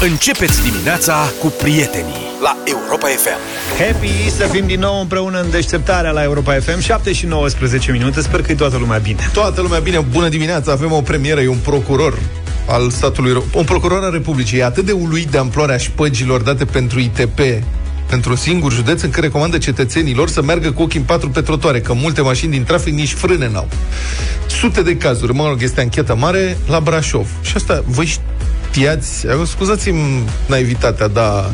Începeți dimineața cu prietenii la Europa FM. Happy să fim din nou împreună în deșteptarea la Europa FM 7 și 19 minute, sper că e toată lumea bine Toată lumea bine, bună dimineața, avem o premieră, e un procuror al statului, Ro- un procuror al Republicii. E atât de uluit de amploarea șpăgilor date pentru ITP într-un singur județ în care recomandă cetățenilor să meargă cu ochii în patru pe trotuare, că multe mașini din trafic nici frâne n-au. Sute de cazuri, mă rog, este anchetă mare la Brașov. Și asta, voi știați, scuzați-mi naivitatea, dar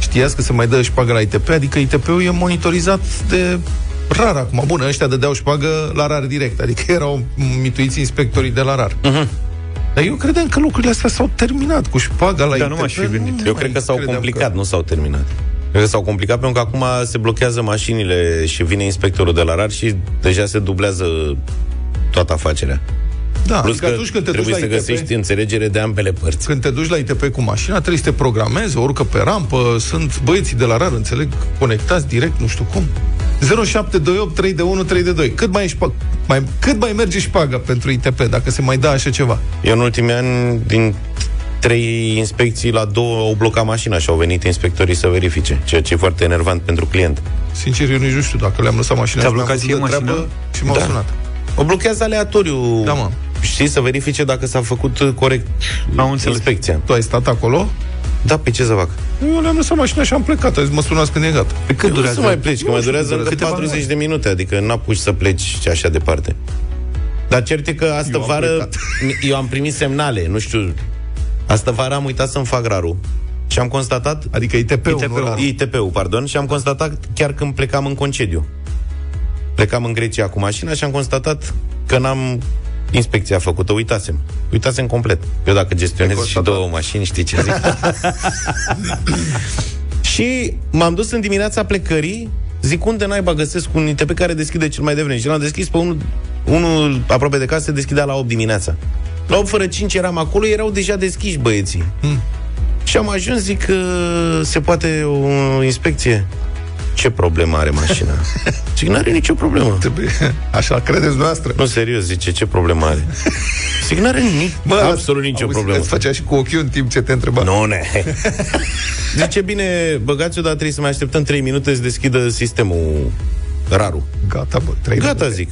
știați că se mai dă șpagă la ITP, adică ITP-ul e monitorizat de rar acum. Bun, ăștia dădeau șpagă la rar direct, adică erau mituiți inspectorii de la rar. Uh-huh. Dar eu credeam că lucrurile astea s-au terminat cu șpaga la Dar ITP. nu m-aș fi gândit. Nu Eu mai cred că s-au credeam complicat, că- nu s-au terminat. Cred că s-au complicat pentru că acum se blochează mașinile și vine inspectorul de la RAR și deja se dublează toată afacerea. Da, Plus adică că atunci când te duci trebuie la să ITP, găsești înțelegere de ambele părți. când te duci la ITP cu mașina, trebuie să te programezi, urcă pe rampă, sunt băieții de la rar, înțeleg, conectați direct, nu știu cum. 0728 3 de 1 3 de 2. Cât mai, șpa, mai, cât mai merge șpaga pentru ITP, dacă se mai dă așa ceva? Eu în ultimii ani, din trei inspecții, la două au blocat mașina și au venit inspectorii să verifice, ceea ce e foarte enervant pentru client. Sincer, eu nici nu știu dacă le-am lăsat mașina Ți-a și mi-am blocat văzut ție de mașina? și m-au Da. sunat. O blochează aleatoriu. Da, mă. Știi, să verifice dacă s-a făcut corect Am înțeles. inspecția. Tu ai stat acolo? Da, pe ce să fac? Eu le-am lăsat mașina și am plecat. Azi mă sunați când e gata. Pe cât Nu durează? să mai pleci, că Nu mai știu, durează încă câteva 40 de minute, adică n-apuci să pleci și așa departe. Dar cert e că astă Eu am vară plecat. eu am primit semnale, nu știu, astă vară am uitat să-mi fac rarul și am constatat, Adică ITP-ul, ITP-ul. nu rar. ITP-ul, pardon, și am constatat chiar când plecam în concediu. Plecam în Grecia cu mașina și am constatat că n-am inspecția făcută, uitasem. Uitasem complet. Eu dacă gestionez Ai și constatat. două mașini, știi ce zic? și m-am dus în dimineața plecării, zic unde naiba găsesc un ITP care deschide cel mai devreme. Și l-am deschis pe unul, unul aproape de casă, se deschidea la 8 dimineața. La 8 fără 5 eram acolo, erau deja deschiși băieții. Și am ajuns, zic că se poate o inspecție. Ce problemă are mașina? Zic, nu are nicio problemă. Trebuie. Așa credeți noastră. Nu, serios, zice, ce problemă are? Zic, nu are nici, absolut nicio auzi, problemă. Îți făcea și cu ochiul în timp ce te întreba. Nu, ne. Zice, bine, băgați-o, dar trebuie să mai așteptăm 3 minute să deschidă sistemul rarul. Gata, bă, trei Gata, minute. zic.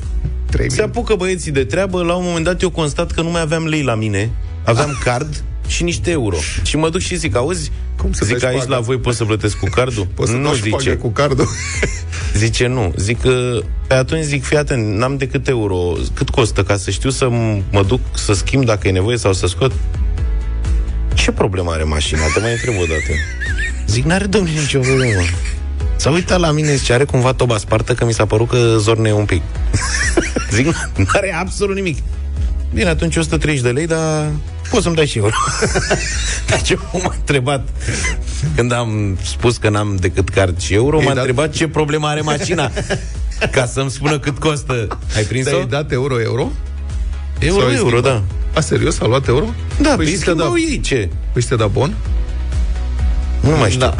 Trei Se minute. apucă băieții de treabă, la un moment dat eu constat că nu mai aveam lei la mine, aveam card și niște euro. Și mă duc și zic, auzi, Cum să zic dai aici șpagă? la voi pot să plătesc cu cardul? Poți să nu, dau șpagă zice. cu cardul. Zice nu. Zic că pe atunci zic, fii atent, n-am decât euro. Cât costă ca să știu să m- mă duc să schimb dacă e nevoie sau să scot? Ce problemă are mașina? Te mai întreb o dată. Zic, n-are domnule nicio problemă. S-a uitat la mine și are cumva toba spartă că mi s-a părut că zorne un pic. Zic, nu are absolut nimic. Bine, atunci 130 de lei, dar poți să-mi dai și euro. deci eu m-a întrebat, când am spus că n-am decât card și euro, Ei, m-a dat- întrebat ce problemă are mașina. Ca să-mi spună cât costă. Ai prins-o? Ți-ai dat euro-euro? Euro, Sau ai euro, schimbat? da. A, serios? A luat euro? Da, păi păi și te-a dat, schimbau ei, ce? păi și te-a dat bon? Nu mai știu. Da.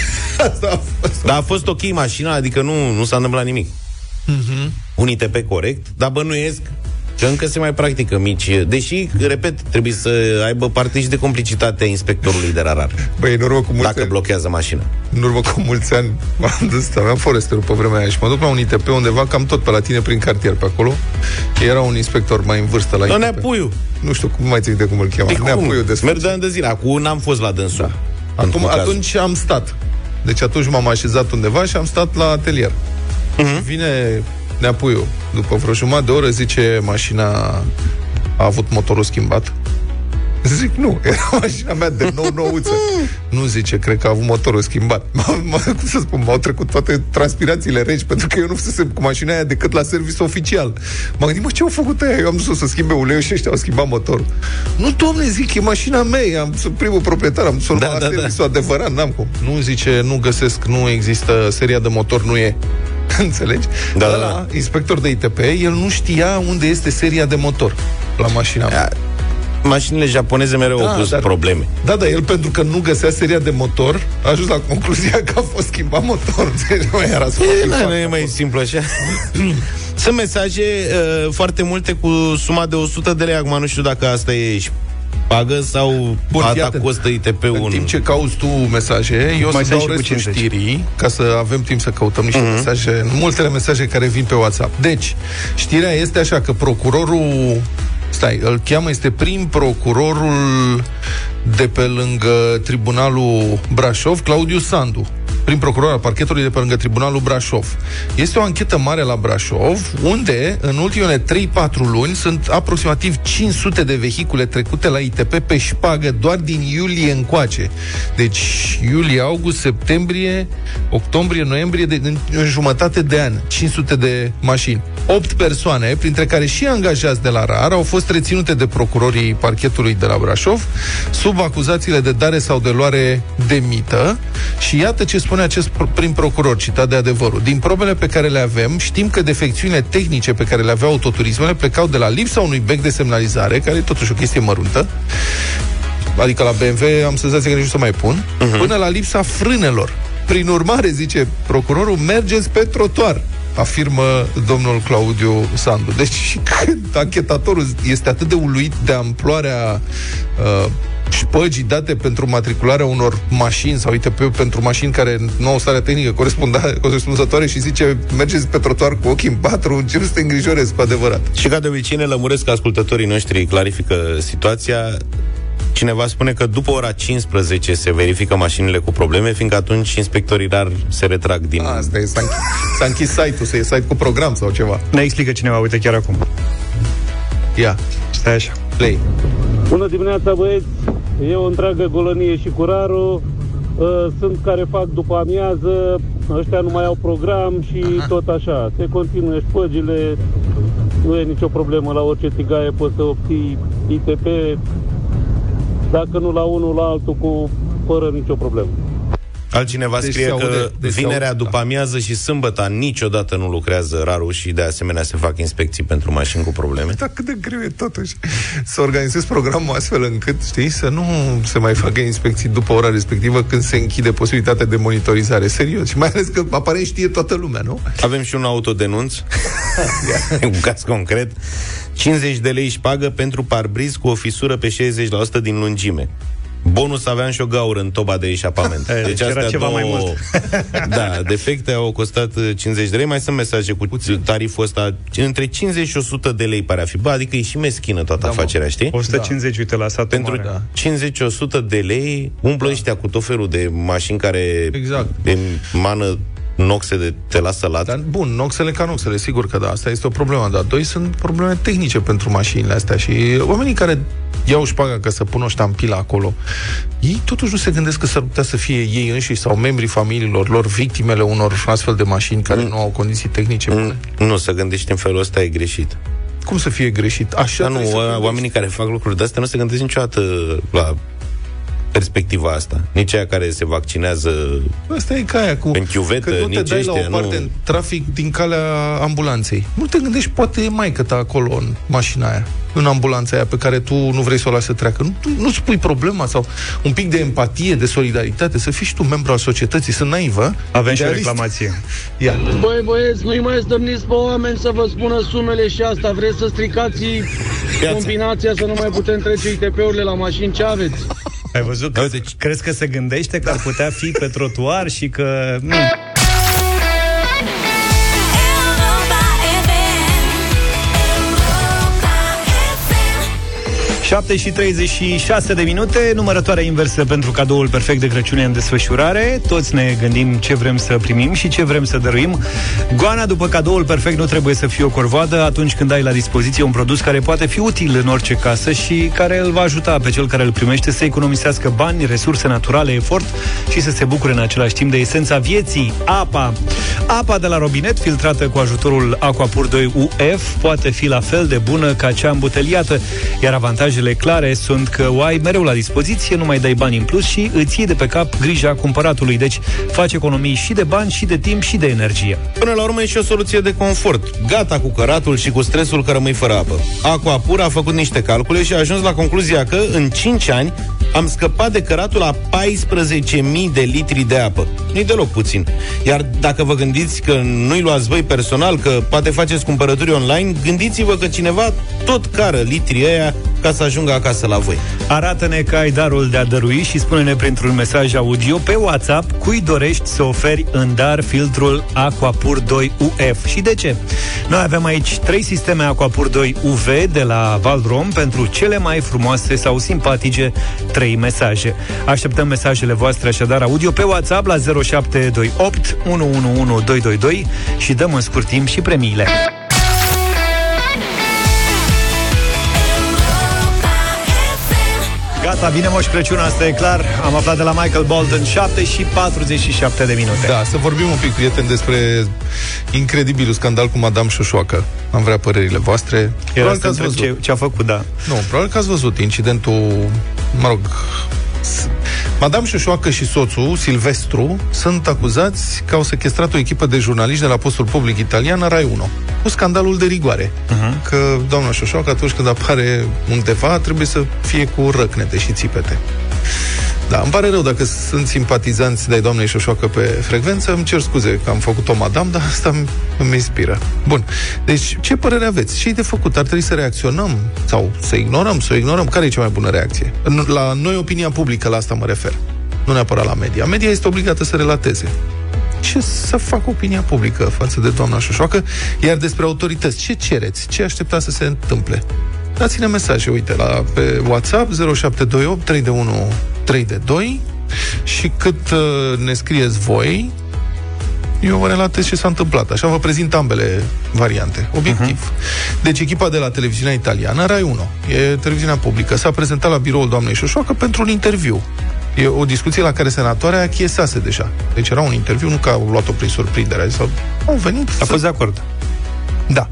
Asta a fost. Dar a fost ok mașina, adică nu, nu s-a întâmplat nimic. Mhm. Un ITP corect, dar bănuiesc că încă se mai practică mici. Deși, repet, trebuie să aibă parte și de complicitate a inspectorului de rarar. Băi, în urmă cu mulți Dacă ani, blochează mașina. în urmă cu mulți ani m-am dus, aveam foresterul pe vremea aia și mă duc la un ITP undeva cam tot pe la tine prin cartier pe acolo. Era un inspector mai în vârstă la Doamne ITP. Apuiu! Nu știu cum mai țin de cum îl chema. Păi cum? Neapuiu de Merg de ani de zile. Acum n-am fost la dânsul. Acum, Într-un caz. atunci am stat. Deci atunci m-am așezat undeva și am stat la atelier. Mhm. Și vine Neapuiu, după vreo jumătate de oră, zice mașina a avut motorul schimbat. Zic, nu, era mașina mea de nou nouță. nu zice, cred că a avut motorul schimbat. M-a, m-a, cum să spun, m-au trecut toate transpirațiile reci, pentru că eu nu fusesem cu mașina aia decât la serviciu oficial. M-am gândit, mă, ce au făcut aia? Eu am dus să schimbe uleiul și ăștia au schimbat motorul. Nu, domne, zic, e mașina mea, am, sunt primul proprietar, am dus Da, da, la da, da. serviciu adevărat, n-am cum. Nu, zice, nu găsesc, nu există, seria de motor nu e. Înțelegi? Da, Ăla, da, da. inspector de ITP, el nu știa unde este seria de motor la mașina mea. Mașinile japoneze mereu Da, au pus dar- probleme. Da, dar el pentru că nu găsea seria de motor, a ajuns la concluzia că a fost schimbat motor. Deci nu mai era să facă E, da, fac. nu e mai simplu așa. Sunt mesaje uh, foarte multe cu suma de 100 de lei. Acum nu știu dacă asta e pagă sau Bun, Bun, iată, asta costă ITP-ul? În timp ce cauți tu mesaje, eu Mai să sunt dau și cu restul 50. știrii, ca să avem timp să căutăm niște mm-hmm. mesaje, multele mesaje care vin pe WhatsApp. Deci, știrea este așa că procurorul Stai, îl cheamă, este prim procurorul de pe lângă Tribunalul Brașov, Claudiu Sandu prim procuror al parchetului de pe lângă Tribunalul Brașov. Este o anchetă mare la Brașov, unde în ultimele 3-4 luni sunt aproximativ 500 de vehicule trecute la ITP pe șpagă doar din iulie încoace. Deci iulie, august, septembrie, octombrie, noiembrie, de, în, în jumătate de an, 500 de mașini. 8 persoane, printre care și angajați de la RAR, au fost reținute de procurorii parchetului de la Brașov sub acuzațiile de dare sau de luare de mită și iată ce spune acest prim procuror, citat de adevărul. Din probele pe care le avem, știm că defecțiunile tehnice pe care le aveau autoturismele plecau de la lipsa unui bec de semnalizare, care e totuși o chestie măruntă, adică la BMW am senzația că nici nu să mai pun, uh-huh. până la lipsa frânelor. Prin urmare, zice procurorul, mergeți pe trotuar afirmă domnul Claudiu Sandu. Deci și când anchetatorul este atât de uluit de amploarea uh, șpăgii date pentru matricularea unor mașini sau ITP pentru mașini care nu au stare tehnică corespunzătoare și zice mergeți pe trotuar cu ochii în patru, încep să te îngrijorezi cu adevărat. Și ca de obicei ne lămuresc ascultătorii noștri, clarifică situația. Cineva spune că după ora 15 se verifică mașinile cu probleme, fiindcă atunci inspectorii rar se retrag din... A, asta e, s-a, închis, s-a închis site-ul, să e site cu program sau ceva. Ne explică cineva, uite chiar acum. Ia. Stai așa. Play. Bună dimineața, băieți! E o întreagă golănie și cu rarul. Uh, sunt care fac după amiază, ăștia nu mai au program și Aha. tot așa. Se continuă șpăgile, nu e nicio problemă la orice tigaie poți să obții ITP, dacă nu la unul, la altul, cu fără nicio problemă. Altcineva deci scrie aude, că deci vinerea aude, după da. amiază și sâmbătă niciodată nu lucrează rarul și de asemenea se fac inspecții pentru mașini cu probleme. Dar cât de greu e totuși să organizezi programul astfel încât, știi, să nu se mai facă inspecții după ora respectivă când se închide posibilitatea de monitorizare. Serios. Și mai ales că apare știe toată lumea, nu? Avem și un autodenunț. un caz concret. 50 de lei își șpagă pentru parbriz cu o fisură pe 60% din lungime. Bonus aveam și o gaură în toba de eșapament. Deci, deci era ceva două... mai mult. da, defecte au costat 50 de lei. Mai sunt mesaje cu Puțin. tariful ăsta între 50 și 100 de lei pare a fi. Bă, adică e și meschină toată da, afacerea, știi? 150, da. uite, la satul Pentru mare. 50-100 de lei umplă da. ăștia cu tot felul de mașini care exact. mană noxe de te lasă lat? Dar, bun, noxele ca noxele, sigur că da, asta este o problemă, dar doi sunt probleme tehnice pentru mașinile astea și oamenii care iau șpaga ca să pună o ștampilă acolo, ei totuși nu se gândesc că s-ar putea să fie ei înșiși sau membrii familiilor lor victimele unor astfel de mașini care mm. nu au condiții tehnice mm. bune. Nu, să gândești în felul ăsta e greșit. Cum să fie greșit? Așa Dar nu, oamenii care fac lucruri de astea nu se gândesc niciodată la perspectiva asta. Nici aia care se vaccinează Asta e ca aia cu... în chiuvetă, nu te nici dai ăștia, la o parte nu... în trafic din calea ambulanței. Nu te gândești, poate e mai ta acolo în mașina aia, în ambulanța aia pe care tu nu vrei să o lași să treacă. Nu, nu spui problema sau un pic de empatie, de solidaritate, să fii și tu membru al societății. Sunt naivă. Avem și o reclamație. Ia. Băi, băieți, nu-i mai stămniți pe oameni să vă spună sumele și asta. Vreți să stricați Piața. combinația să nu mai putem trece ITP-urile la mașini? Ce aveți? Ai văzut? Că, crezi că se gândește că ar putea fi pe trotuar și că... Mm. 7 și 36 de minute, numărătoarea inversă pentru cadoul perfect de Crăciun în desfășurare. Toți ne gândim ce vrem să primim și ce vrem să dăruim. Goana după cadoul perfect nu trebuie să fie o corvoadă atunci când ai la dispoziție un produs care poate fi util în orice casă și care îl va ajuta pe cel care îl primește să economisească bani, resurse naturale, efort și să se bucure în același timp de esența vieții, apa. Apa de la robinet, filtrată cu ajutorul Aquapur 2 UF, poate fi la fel de bună ca cea îmbuteliată, iar avantajele Avantajele clare sunt că o ai mereu la dispoziție, nu mai dai bani în plus și îți iei de pe cap grija cumpăratului. Deci faci economii și de bani, și de timp, și de energie. Până la urmă e și o soluție de confort. Gata cu căratul și cu stresul că rămâi fără apă. Aquapur a făcut niște calcule și a ajuns la concluzia că în 5 ani Am scăpat de căratul la 14.000 de litri de apă. Nu-i deloc puțin. Iar dacă vă gândiți că nu-i luați voi personal, că poate faceți cumpărături online, gândiți-vă că cineva tot cară litrii ăia ca să ajungă acasă la voi. Arată-ne că ai darul de a dărui și spune-ne printr-un mesaj audio pe WhatsApp cui dorești să oferi în dar filtrul Aquapur 2 UF. Și de ce? Noi avem aici trei sisteme Aquapur 2 UV de la Valdrom pentru cele mai frumoase sau simpatice trei mesaje. Așteptăm mesajele voastre așadar audio pe WhatsApp la 0728 111222 și dăm în scurt timp și premiile. Gata, vine Moș Crăciun, asta e clar. Am aflat de la Michael Bolton 7 și 47 de minute. Da, să vorbim un pic, prieteni, despre incredibilul scandal cu Madame Șoșoacă. Am vrea părerile voastre. Era Probabil că să ați întreb văzut. ce, ce a făcut, da. Nu, probabil că ați văzut incidentul, mă rog, s- Madame Șoșoacă și soțul, Silvestru, sunt acuzați că au sequestrat o echipă de jurnaliști de la postul public italian Rai 1. Cu scandalul de rigoare. Uh-huh. Că doamna Șoșoacă, atunci când apare undeva, trebuie să fie cu răcnete și țipete. Da, îmi pare rău dacă sunt simpatizanți de doamnei Șoșoacă pe frecvență, îmi cer scuze că am făcut-o madam, dar asta îmi, îmi inspiră. Bun, deci ce părere aveți? Ce e de făcut? Ar trebui să reacționăm? Sau să ignorăm? Să o ignorăm? Care e cea mai bună reacție? În- La noi, opinia publică, la asta mă refer. Nu neapărat la media. Media este obligată să relateze. Ce să facă opinia publică față de doamna Șoșoacă? Iar despre autorități, ce cereți? Ce așteptați să se întâmple? Dați-ne mesaje, uite, la, pe WhatsApp 0728 311 322 și cât uh, ne scrieți voi, eu vă relatez ce s-a întâmplat. Așa vă prezint ambele variante. Obiectiv. Uh-huh. Deci echipa de la televiziunea italiană, Rai 1, e televiziunea publică, s-a prezentat la biroul doamnei Șoșoacă pentru un interviu. E o discuție la care senatoarea achiesase deja. Deci era un interviu, nu că au luat-o prin surprindere, sau au venit A să fost de acord. Da.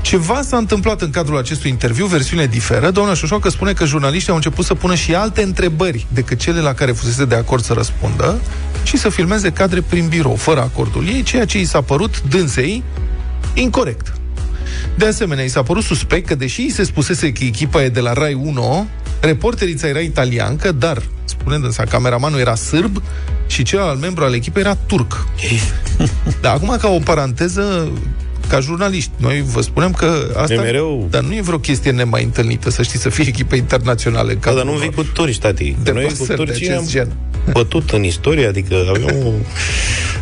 Ceva s-a întâmplat în cadrul acestui interviu, versiune diferă. Doamna Șoșoacă spune că jurnaliștii au început să pună și alte întrebări decât cele la care fusese de acord să răspundă și să filmeze cadre prin birou, fără acordul ei, ceea ce i s-a părut dânsei incorrect. De asemenea, i s-a părut suspect că, deși îi se spusese că echipa e de la Rai 1, reporterița era italiancă, dar, spune dânsa, cameramanul era sârb și celălalt membru al echipei era turc. Da, acum ca o paranteză, ca jurnaliști, noi vă spunem că asta... E mereu- Dar nu e vreo chestie nemai întâlnită, să știi, să fie echipe internaționale. în Da, dar cadrul nu vii unor cu turci, tati. Că Noi cu deplasări de turcii acest am gen. bătut în istorie, adică avem o...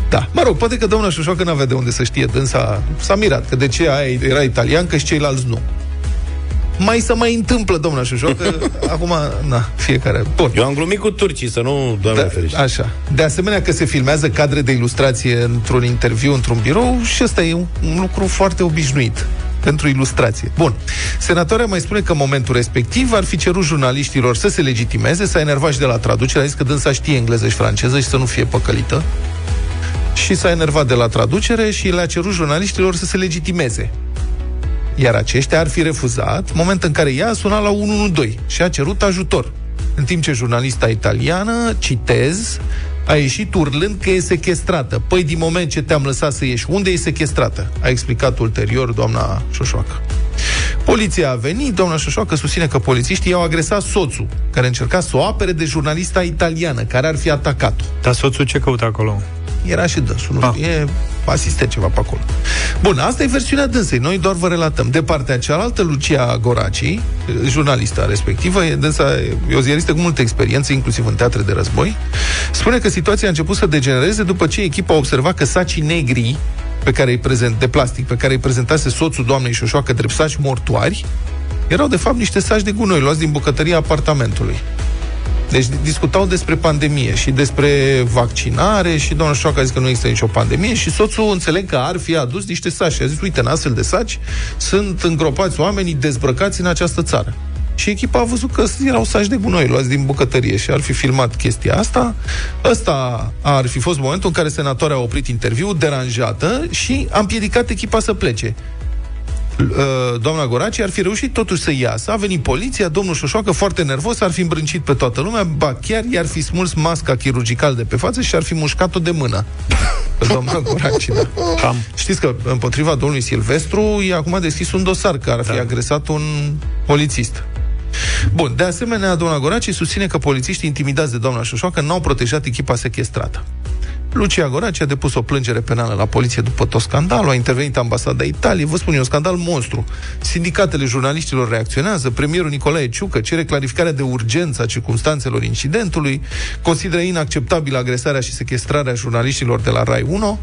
Da, mă rog, poate că doamna Șoșoacă n-avea de unde să știe, dânsa s-a mirat, că de ce aia era italiancă și ceilalți nu. Mai să mai întâmplă, doamna Șoșoacă, acum, na, fiecare. Bun. Eu am glumit cu turcii, să nu, doamne Da, ferește. așa. De asemenea că se filmează cadre de ilustrație într-un interviu, într-un birou și ăsta e un, un lucru foarte obișnuit pentru ilustrație. Bun. Senatoarea mai spune că în momentul respectiv ar fi cerut jurnaliștilor să se legitimeze, s-a enervat și de la traducere, a zis că dânsa știe engleză și franceză și să nu fie păcălită. Și s-a enervat de la traducere și le-a cerut jurnaliștilor să se legitimeze. Iar aceștia ar fi refuzat, moment în care ea a sunat la 112 și a cerut ajutor. În timp ce jurnalista italiană, citez, a ieșit urlând că e sequestrată. Păi, din moment ce te-am lăsat să ieși, unde e sequestrată? A explicat ulterior doamna Șoșoacă. Poliția a venit, doamna Șoșoacă susține că polițiștii i-au agresat soțul, care încerca să o apere de jurnalista italiană, care ar fi atacat-o. Dar soțul ce căută acolo? Era și dânsul, nu Ah. știu, e asistent ceva pe acolo. Bun, asta e versiunea dânsei, noi doar vă relatăm. De partea cealaltă, Lucia Goraci, jurnalista respectivă, e dânsa, e o ziaristă cu multă experiență, inclusiv în teatre de război, spune că situația a început să degenereze după ce echipa a observat că sacii negri pe care îi prezent, de plastic, pe care îi prezentase soțul doamnei Șoșoacă drept saci mortuari, erau de fapt niște saci de gunoi luați din bucătăria apartamentului. Deci discutau despre pandemie și despre vaccinare și doamna Șoacă a zis că nu există nicio pandemie și soțul înțeleg că ar fi adus niște saci. A zis, uite, în astfel de saci sunt îngropați oamenii dezbrăcați în această țară. Și echipa a văzut că erau saci de gunoi luați din bucătărie și ar fi filmat chestia asta. Ăsta ar fi fost momentul în care senatoarea a oprit interviul, deranjată, și a împiedicat echipa să plece. Uh, doamna Goraci ar fi reușit totuși să iasă. A venit poliția, domnul Șoșoacă, foarte nervos, ar fi îmbrâncit pe toată lumea, ba chiar i-ar fi smuls masca chirurgical de pe față și ar fi mușcat-o de mână. Pe doamna Goraci, da. Cam. Știți că împotriva domnului Silvestru e acum deschis un dosar că ar fi Da. agresat un polițist. Bun, de asemenea, doamna Goraci susține că polițiștii intimidați de doamna Șoșoacă n-au protejat echipa sequestrată. Lucia Goraci a depus o plângere penală la poliție după tot scandalul, a intervenit ambasada Italiei, vă spun eu, un scandal monstru. Sindicatele jurnaliștilor reacționează, premierul Nicolae Ciucă cere clarificarea de urgență a circunstanțelor incidentului, consideră inacceptabilă agresarea și sequestrarea jurnaliștilor de la Rai 1.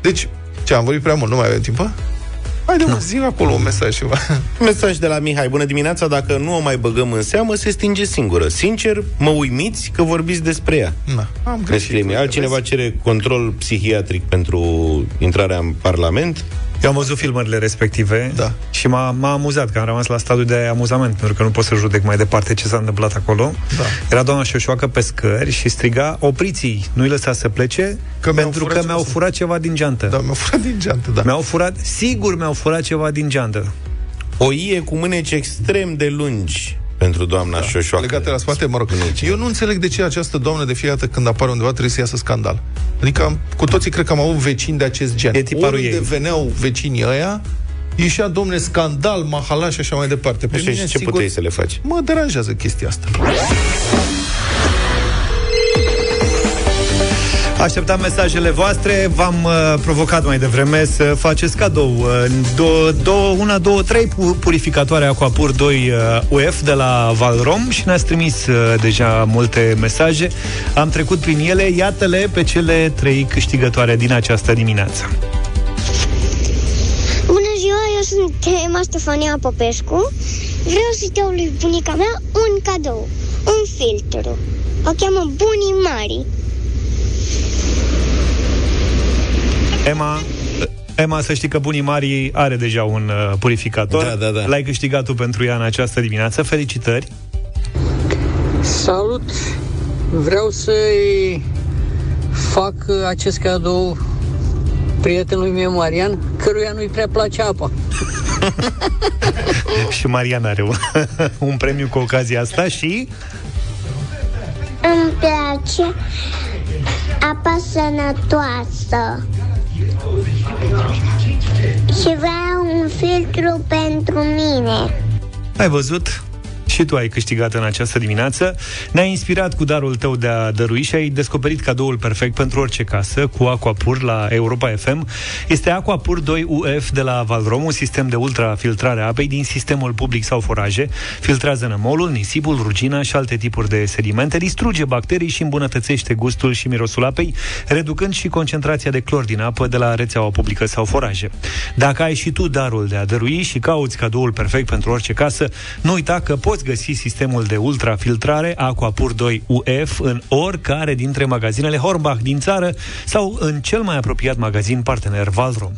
Deci, ce, am vorbit prea mult, nu mai avem timp? Haide, mă, zi acolo un mesaj ceva. Mesaj de la Mihai. Bună dimineața, dacă nu o mai băgăm în seamă, se stinge singură. Sincer, mă uimiți că vorbiți despre ea. Na, am Ne greșit. scrie mie. uite, Altcineva vezi? cere control psihiatric pentru intrarea în Parlament. Eu am văzut filmările respective Da. și m-a, m-a amuzat, că am rămas la stadiul de amuzament, pentru că nu pot să judec mai departe ce s-a întâmplat acolo. Da. Era doamna Șoșoacă pe scări și striga, opriți nu-i lăsa să plece, Că mi-au pentru furat că mi-au ceva. furat ceva din geantă. Da, mi-au furat din geantă, da. Mi-au furat, sigur mi-au furat ceva din geantă. O ie cu mâneci extrem de lungi pentru doamna da. Șoșoacă. legate la spate, mă rog. Mâneci. Eu nu înțeleg de ce această doamnă de fiecare dată când apare undeva trebuie să iasă scandal. Adică am, cu toții cred că am avut vecini de acest gen. E tiparul Oriunde ei. veneau vecinii ăia, ieșea, domne, scandal, mahalaș și așa mai departe. Pe Așa, și ce puteai să le faci? Mă deranjează chestia asta. Așteptam mesajele voastre, v-am uh, provocat mai devreme să faceți cadou. Uh, două, două, una, două, trei pu- purificatoare Aquapur 2 uh, UF de la Valrom și ne-ați trimis uh, deja multe mesaje. Am trecut prin ele, iată-le pe cele trei câștigătoare din această dimineață. Bună ziua, eu sunt Emma Stefania Popescu. Vreau să-i dau lui bunica mea un cadou, un filtru. O cheamă Bunii Mari. Emma, Emma, să știi că bunii mari are deja un uh, purificator. Da, da, da. L-ai câștigat tu pentru ea în această dimineață. Felicitări! Salut! Vreau să-i fac acest cadou prietenului meu, Marian, căruia nu-i prea place apa. Și Marian are un, un premiu cu ocazia asta și... Îmi place apa sănătoasă. Și vreau un filtru pentru mine. Ai văzut? Și tu ai câștigat în această dimineață. Ne-ai inspirat cu darul tău de a dărui și ai descoperit cadoul perfect pentru orice casă cu Aquapur la Europa FM. Este Aquapur 2 UF de la Valrom, un sistem de ultrafiltrare a apei din sistemul public sau foraje. Filtrează nămolul, nisipul, rugina și alte tipuri de sedimente, distruge bacterii și îmbunătățește gustul și mirosul apei, reducând și concentrația de clor din apă de la rețeaua publică sau foraje. Dacă ai și tu darul de a dărui și cauți cadoul perfect pentru orice casă, nu uita că poți găsi sistemul de ultrafiltrare Aquapur 2 UF în oricare dintre magazinele Hornbach din țară sau în cel mai apropiat magazin partener Valrom.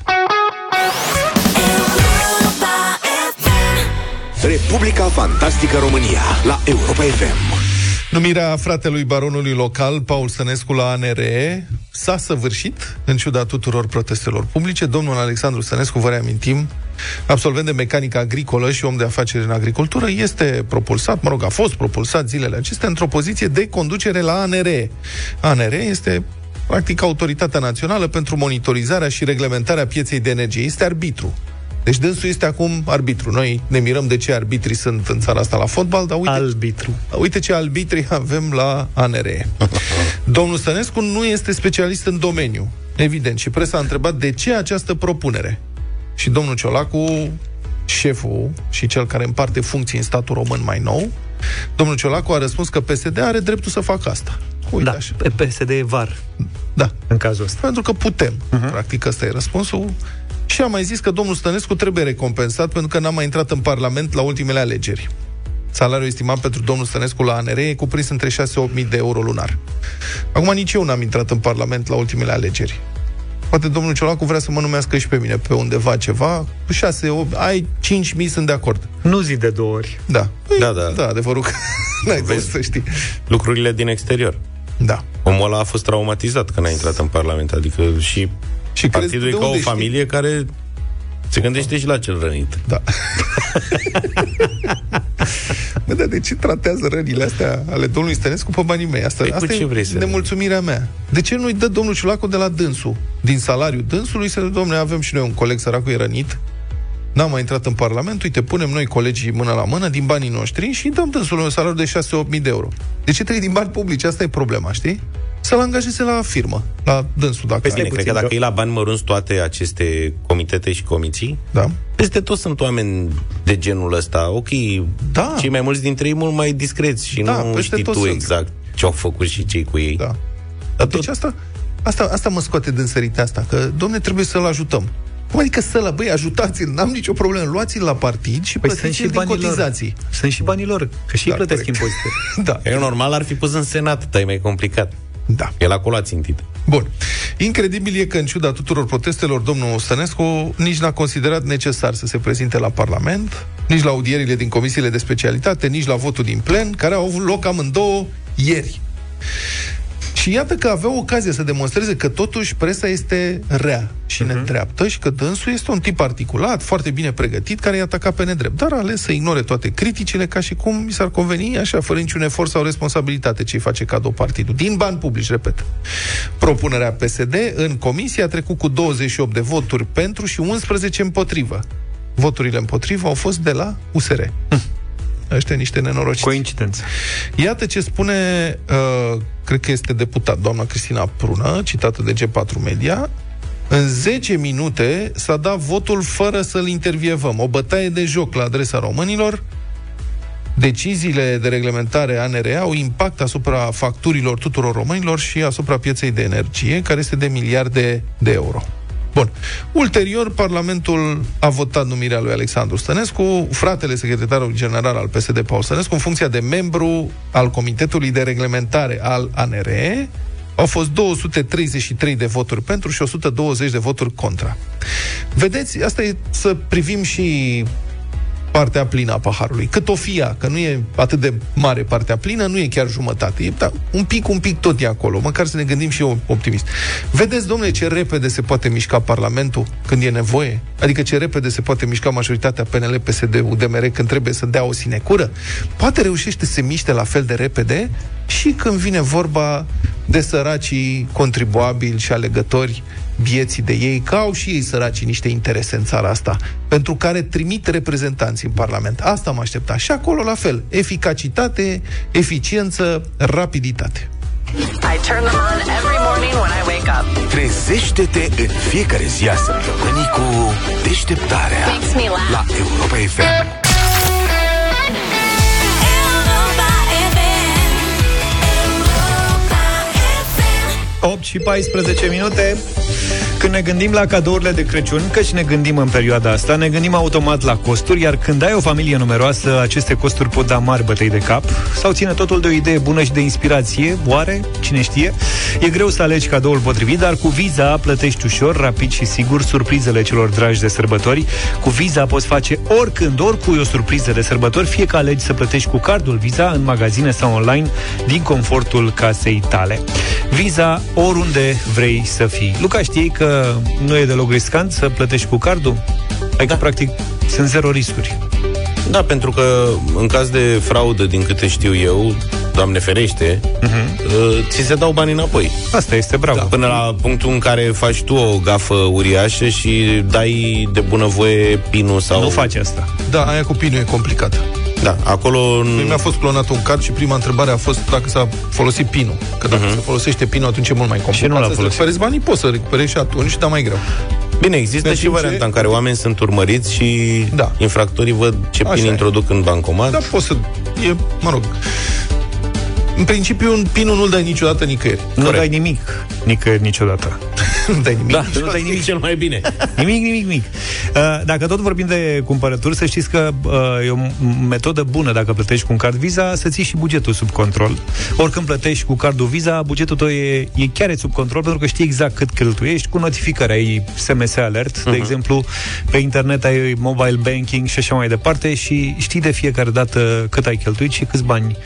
Republica Fantastică România la Europa FM. Numirea fratelui baronului local, Paul Sănescu, la ANRE s-a săvârșit, în ciuda tuturor protestelor publice. Domnul Alexandru Sănescu, vă reamintim, absolvent de mecanică agricolă și om de afaceri în agricultură, este propulsat, mă rog, a fost propulsat zilele acestea într-o poziție de conducere la ANRE. ANRE este practic autoritatea națională pentru monitorizarea și reglementarea pieței de energie. Este arbitru. Deci dânsul este acum arbitru. Noi ne mirăm de ce arbitrii sunt în țara asta la fotbal, dar uite, Albitru. Uite ce albitri avem la ANRE. Domnul Stănescu nu este specialist în domeniu, evident, și presa a întrebat de ce această propunere. Și domnul Ciolacu, șeful și cel care împarte funcții în statul român mai nou, domnul Ciolacu a răspuns că PSD are dreptul să facă asta. Uite Da, așa. pe PSD e var Da. în cazul ăsta. Pentru că putem. Uh-huh. Practic ăsta e răspunsul. Și a mai zis că domnul Stănescu trebuie recompensat pentru că n-a mai intrat în Parlament la ultimele alegeri. Salariul estimat pentru domnul Stănescu la ANR e cuprins între 6-8 mii de euro lunar. Acum nici eu n-am intrat în Parlament la ultimele alegeri. Poate domnul Ciolacu vrea să mă numească și pe mine pe undeva ceva. 6, 8, ai 5 mii, sunt de acord. Nu zi de două ori. Da. Da, da. Da, adevărul că n-ai cum să știi. Lucrurile din exterior. Da. Omul ăla a fost traumatizat când a intrat în Parlament, adică și, Și crezi- partidul de e ca o unde știi? familie care se gândește și la cel rănit. Da. Bă, dar de ce tratează rănile astea ale domnului Stănescu pe banii mei? Asta, Păi cu asta ce e vrei să- nemulțumirea mea. De ce nu-i dă domnul Ciulacu de la dânsul? Din salariul dânsului să domnule, avem și noi un coleg săracul e rănit, n-am mai intrat în Parlament, uite, punem noi colegii mână la mână din banii noștri și dăm dânsul un salariu de 6-8 mii de euro. De ce trebuie din bani publici? Asta e problema, știi? Să-l angajeze la firmă, la dânsul, dacă Păi are bine, cred că puțin. dacă e la bani mărunți toate aceste comitete și comisii, Da. peste tot sunt oameni de genul ăsta. Ok, Da. cei mai mulți dintre ei mult mai discreți și Da, nu peste știi tot tu sunt. exact ce au făcut și cei cu ei. Da. Dar Deci tot, asta, asta, asta mă scoate din sărite asta, că, domne, trebuie să-l ajutăm. Cum adică să-l, băi, ajutați-l, n-am nicio problemă, luați-l la partid și Păi sunt plătiți și din banii lor. cotizații. Sunt și banii lor, că și ei Da, plătesc corect. impozite. Da, e normal, ar fi pus în senat, dar e mai complicat. Da. El acolo a țintit. Bun. Incredibil e că, în ciuda tuturor protestelor, domnul Stănescu nici n-a considerat necesar să se prezinte la Parlament, nici la audierile din comisiile de specialitate, nici la votul din plen, care au avut loc amândouă ieri. Și iată că avea ocazia să demonstreze că totuși presa este rea și uh-huh. nedreaptă și că dânsul este un tip articulat, foarte bine pregătit, care i-a atacat pe nedrept. Dar a ales să ignore toate criticile ca și cum mi s-ar conveni, așa, fără niciun efort sau responsabilitate ce-i face cadou partidul. Din bani publici, repet. Propunerea PSD în comisie a trecut cu 28 de voturi pentru și 11 împotrivă. Voturile împotrivă au fost de la USR. Ăștia niște nenorociți. Coincidență. Iată ce spune, uh, cred că este deputat, doamna Cristina Prună, citată de G4 Media. În 10 minute s-a dat votul fără să-l intervievăm. O bătaie de joc la adresa românilor. Deciziile de reglementare ANRE au impact asupra facturilor tuturor românilor și asupra pieței de energie, care este de miliarde de euro. Bun. Ulterior, Parlamentul a votat numirea lui Alexandru Stănescu, fratele secretarul general al PSD, Paul Stănescu, în funcția de membru al Comitetului de Reglementare al ANRE. Au fost 233 de voturi pentru și 120 de voturi contra. Vedeți, asta e să privim și partea plină a paharului. Cât o fie, că nu e atât de mare partea plină, nu e chiar jumătate. E, da, un pic, un pic tot e acolo, măcar să ne gândim și eu optimist. Vedeți, domnule, ce repede se poate mișca Parlamentul când e nevoie? Adică ce repede se poate mișca majoritatea PNL, PSD, UDMR când trebuie să dea o sinecură? Poate reușește să se miște la fel de repede și când vine vorba de săracii contribuabili și alegători vieții de ei, că au și ei săracii niște interese în țara asta, pentru care trimit reprezentanți în Parlament. Asta mă aștepta. Și acolo la fel. Eficacitate, eficiență, rapiditate. I turn them on every morning when I wake up. Trezește-te în fiecare zi a săptămânii cu deșteptarea Makes me laugh. la Europa FM. 8 și 14 minute Când ne gândim la cadourile de Crăciun Căci ne gândim în perioada asta Ne gândim automat la costuri Iar când ai o familie numeroasă Aceste costuri pot da mari bătăi de cap Sau ține totul de o idee bună și de inspirație Oare? Cine știe? E greu să alegi cadoul potrivit Dar cu Visa plătești ușor, rapid și sigur Surprizele celor dragi de sărbători Cu Visa poți face oricând, oricui o surpriză de sărbători Fie că alegi să plătești cu cardul Visa În magazine sau online Din confortul casei tale Visa oriunde vrei să fii. Luca, știi că nu e deloc riscant să plătești cu cardul? Adică, da. practic, sunt zero riscuri. Da, pentru că în caz de fraudă, din câte știu eu, Doamne ferește, uh-huh. ți se dau bani înapoi. Asta este bravo. Da. Până la punctul în care faci tu o gafă uriașă și dai de bunăvoie pinul sau... Nu faci asta. Da, aia cu pinul e complicată. Da, acolo... Mie mi-a fost clonat un card și prima întrebare a fost dacă s-a folosit pinul. Că dacă uh-huh. se folosește pinul, atunci e mult mai complicat. Și nu l-a Să folosit. recuperezi banii, poți să recuperezi și atunci, dar mai greu. Bine, există În și timp ce- varianta în care oameni sunt urmăriți și Da. infractorii văd ce Așa pin e. introduc în bancomat. Dar poți să... E, mă rog... În principiu, un pinul nu-l dai niciodată nicăieri. Nu Corect. dai nimic, nicăieri niciodată. Nu dai nimic. Da, nu dai nimic cel mai bine. Nimic, nimic, nimic. Uh, Dacă tot vorbim de cumpărături, să știți că uh, e o m- metodă bună dacă plătești cu un card Visa să ții și bugetul sub control. Oricând plătești cu cardul Visa, bugetul tău e, e chiar e sub control pentru că știi exact cât cheltuiești cu notificări. Ai SMS alert, de exemplu, pe internet ai mobile banking și așa mai departe și știi de fiecare dată cât ai cheltuit și câți bani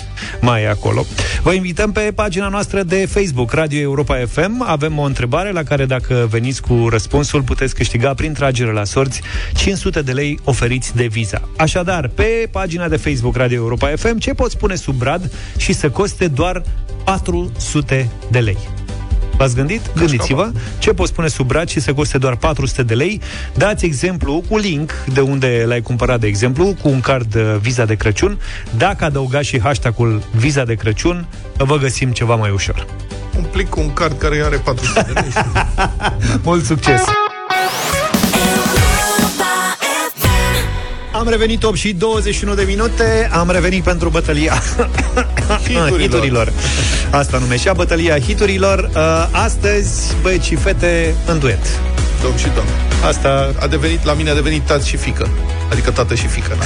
mai ai acolo. Vă invităm pe pagina noastră de Facebook, Radio Europa FM. Avem o întrebare la care dacă veniți cu răspunsul puteți câștiga prin tragere la sorți 500 de lei oferiți de Visa. Așadar, pe pagina de Facebook Radio Europa FM, ce poți pune sub brad și să coste doar 400 de lei? V-ați gândit? Gândiți-vă ce poți pune sub braț și să coste doar 400 de lei. Dați exemplu cu link de unde l-ai cumpărat, de exemplu, cu un card uh, Visa de Crăciun. Dacă adăugați și hashtagul Visa de Crăciun, vă găsim ceva mai ușor. Un plic cu un card care are 400 de lei. Mult succes! Am revenit 8 și 21 de minute Am revenit pentru bătălia Hiturilor. hiturilor Asta numește bătălia hiturilor uh, Astăzi, băieți și fete în duet Domn și domn. Asta, A devenit, la mine a devenit tată și fică. Adică tată și fică. Da.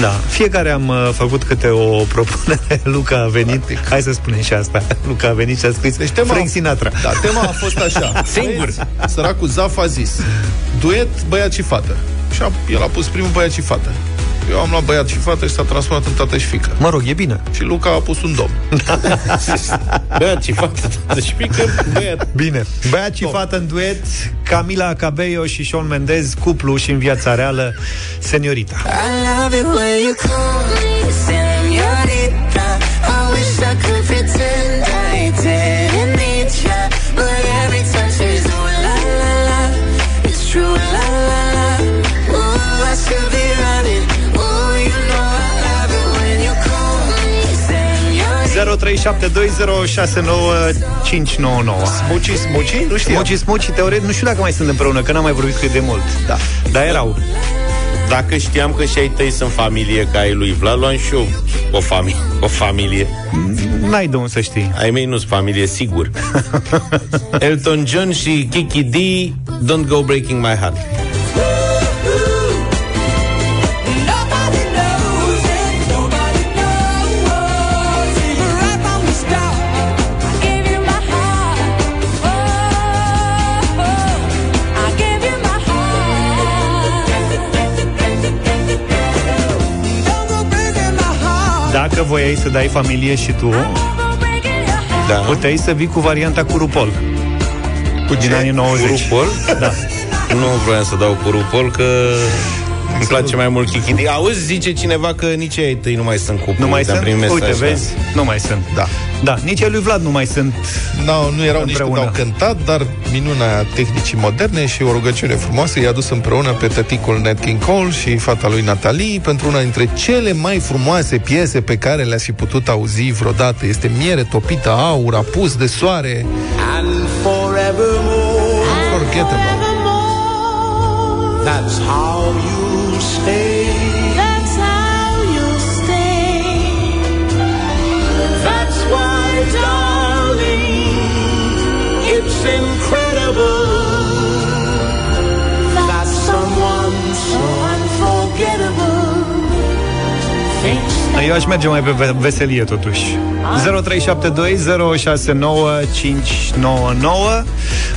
da Fiecare am uh, făcut câte o propunere Luca a venit, Practic. hai să spunem și asta Luca a venit și a scris Deci tema- Frank Sinatra Da, tema a fost așa. Singur. Băieți, Săracul Zaf a zis duet băiat și fată. Și a, el a pus primul băiat și fată. Eu am luat băiat și fată și s-a transformat în tată și fică. Mă rog, e bine Și Luca a pus un domn. Băiat și fată, tată și pică, băiat. Bine. Băiat și fată în duet, Camila Cabello și Shawn Mendez, cuplu și în viața reală, seniorita. I love it when you call me Smuci, smuci? Nu știu. Smuci, smuci, teoretic, nu știu dacă mai sunt împreună, că n-am mai vorbit cât de mult. Da. Dar erau. Dacă știam că și ai tăi sunt familie ca ai lui Vlad, luam și eu o, fami- o familie. N-ai de unde să știi. Ai mei nu sunt familie, sigur. Elton John și Kiki D, Don't Go Breaking My Heart. Dacă voiai să dai familie și tu, Don't go breaking your heart. Da. puteai să vii cu varianta cu Rupol. Cu din anii 90. Rupol? Da. Nu vreau să dau cu Rupol, că îmi place mai mult Kiki D. Auzi, zice cineva că nici ei tăi nu mai sunt cuplu. Nu mai Ți-am sunt? primit mesaj, Uite, da. vezi? Nu mai sunt. Da. Da, nici ai lui Vlad nu mai sunt. No, nu erau nici când Împreună. au cântat, dar minunea tehnicii moderne și o rugăciune frumoasă i-a dus împreună pe tăticul Nat King Cole și fata lui Natalie pentru una dintre cele mai frumoase piese pe care le-ați fi putut auzi vreodată. Este miere topită, aur, apus de soare. and forevermore. Unforgettable. That's how you Eu aș merge mai pe ve- veselie totuși 0372069599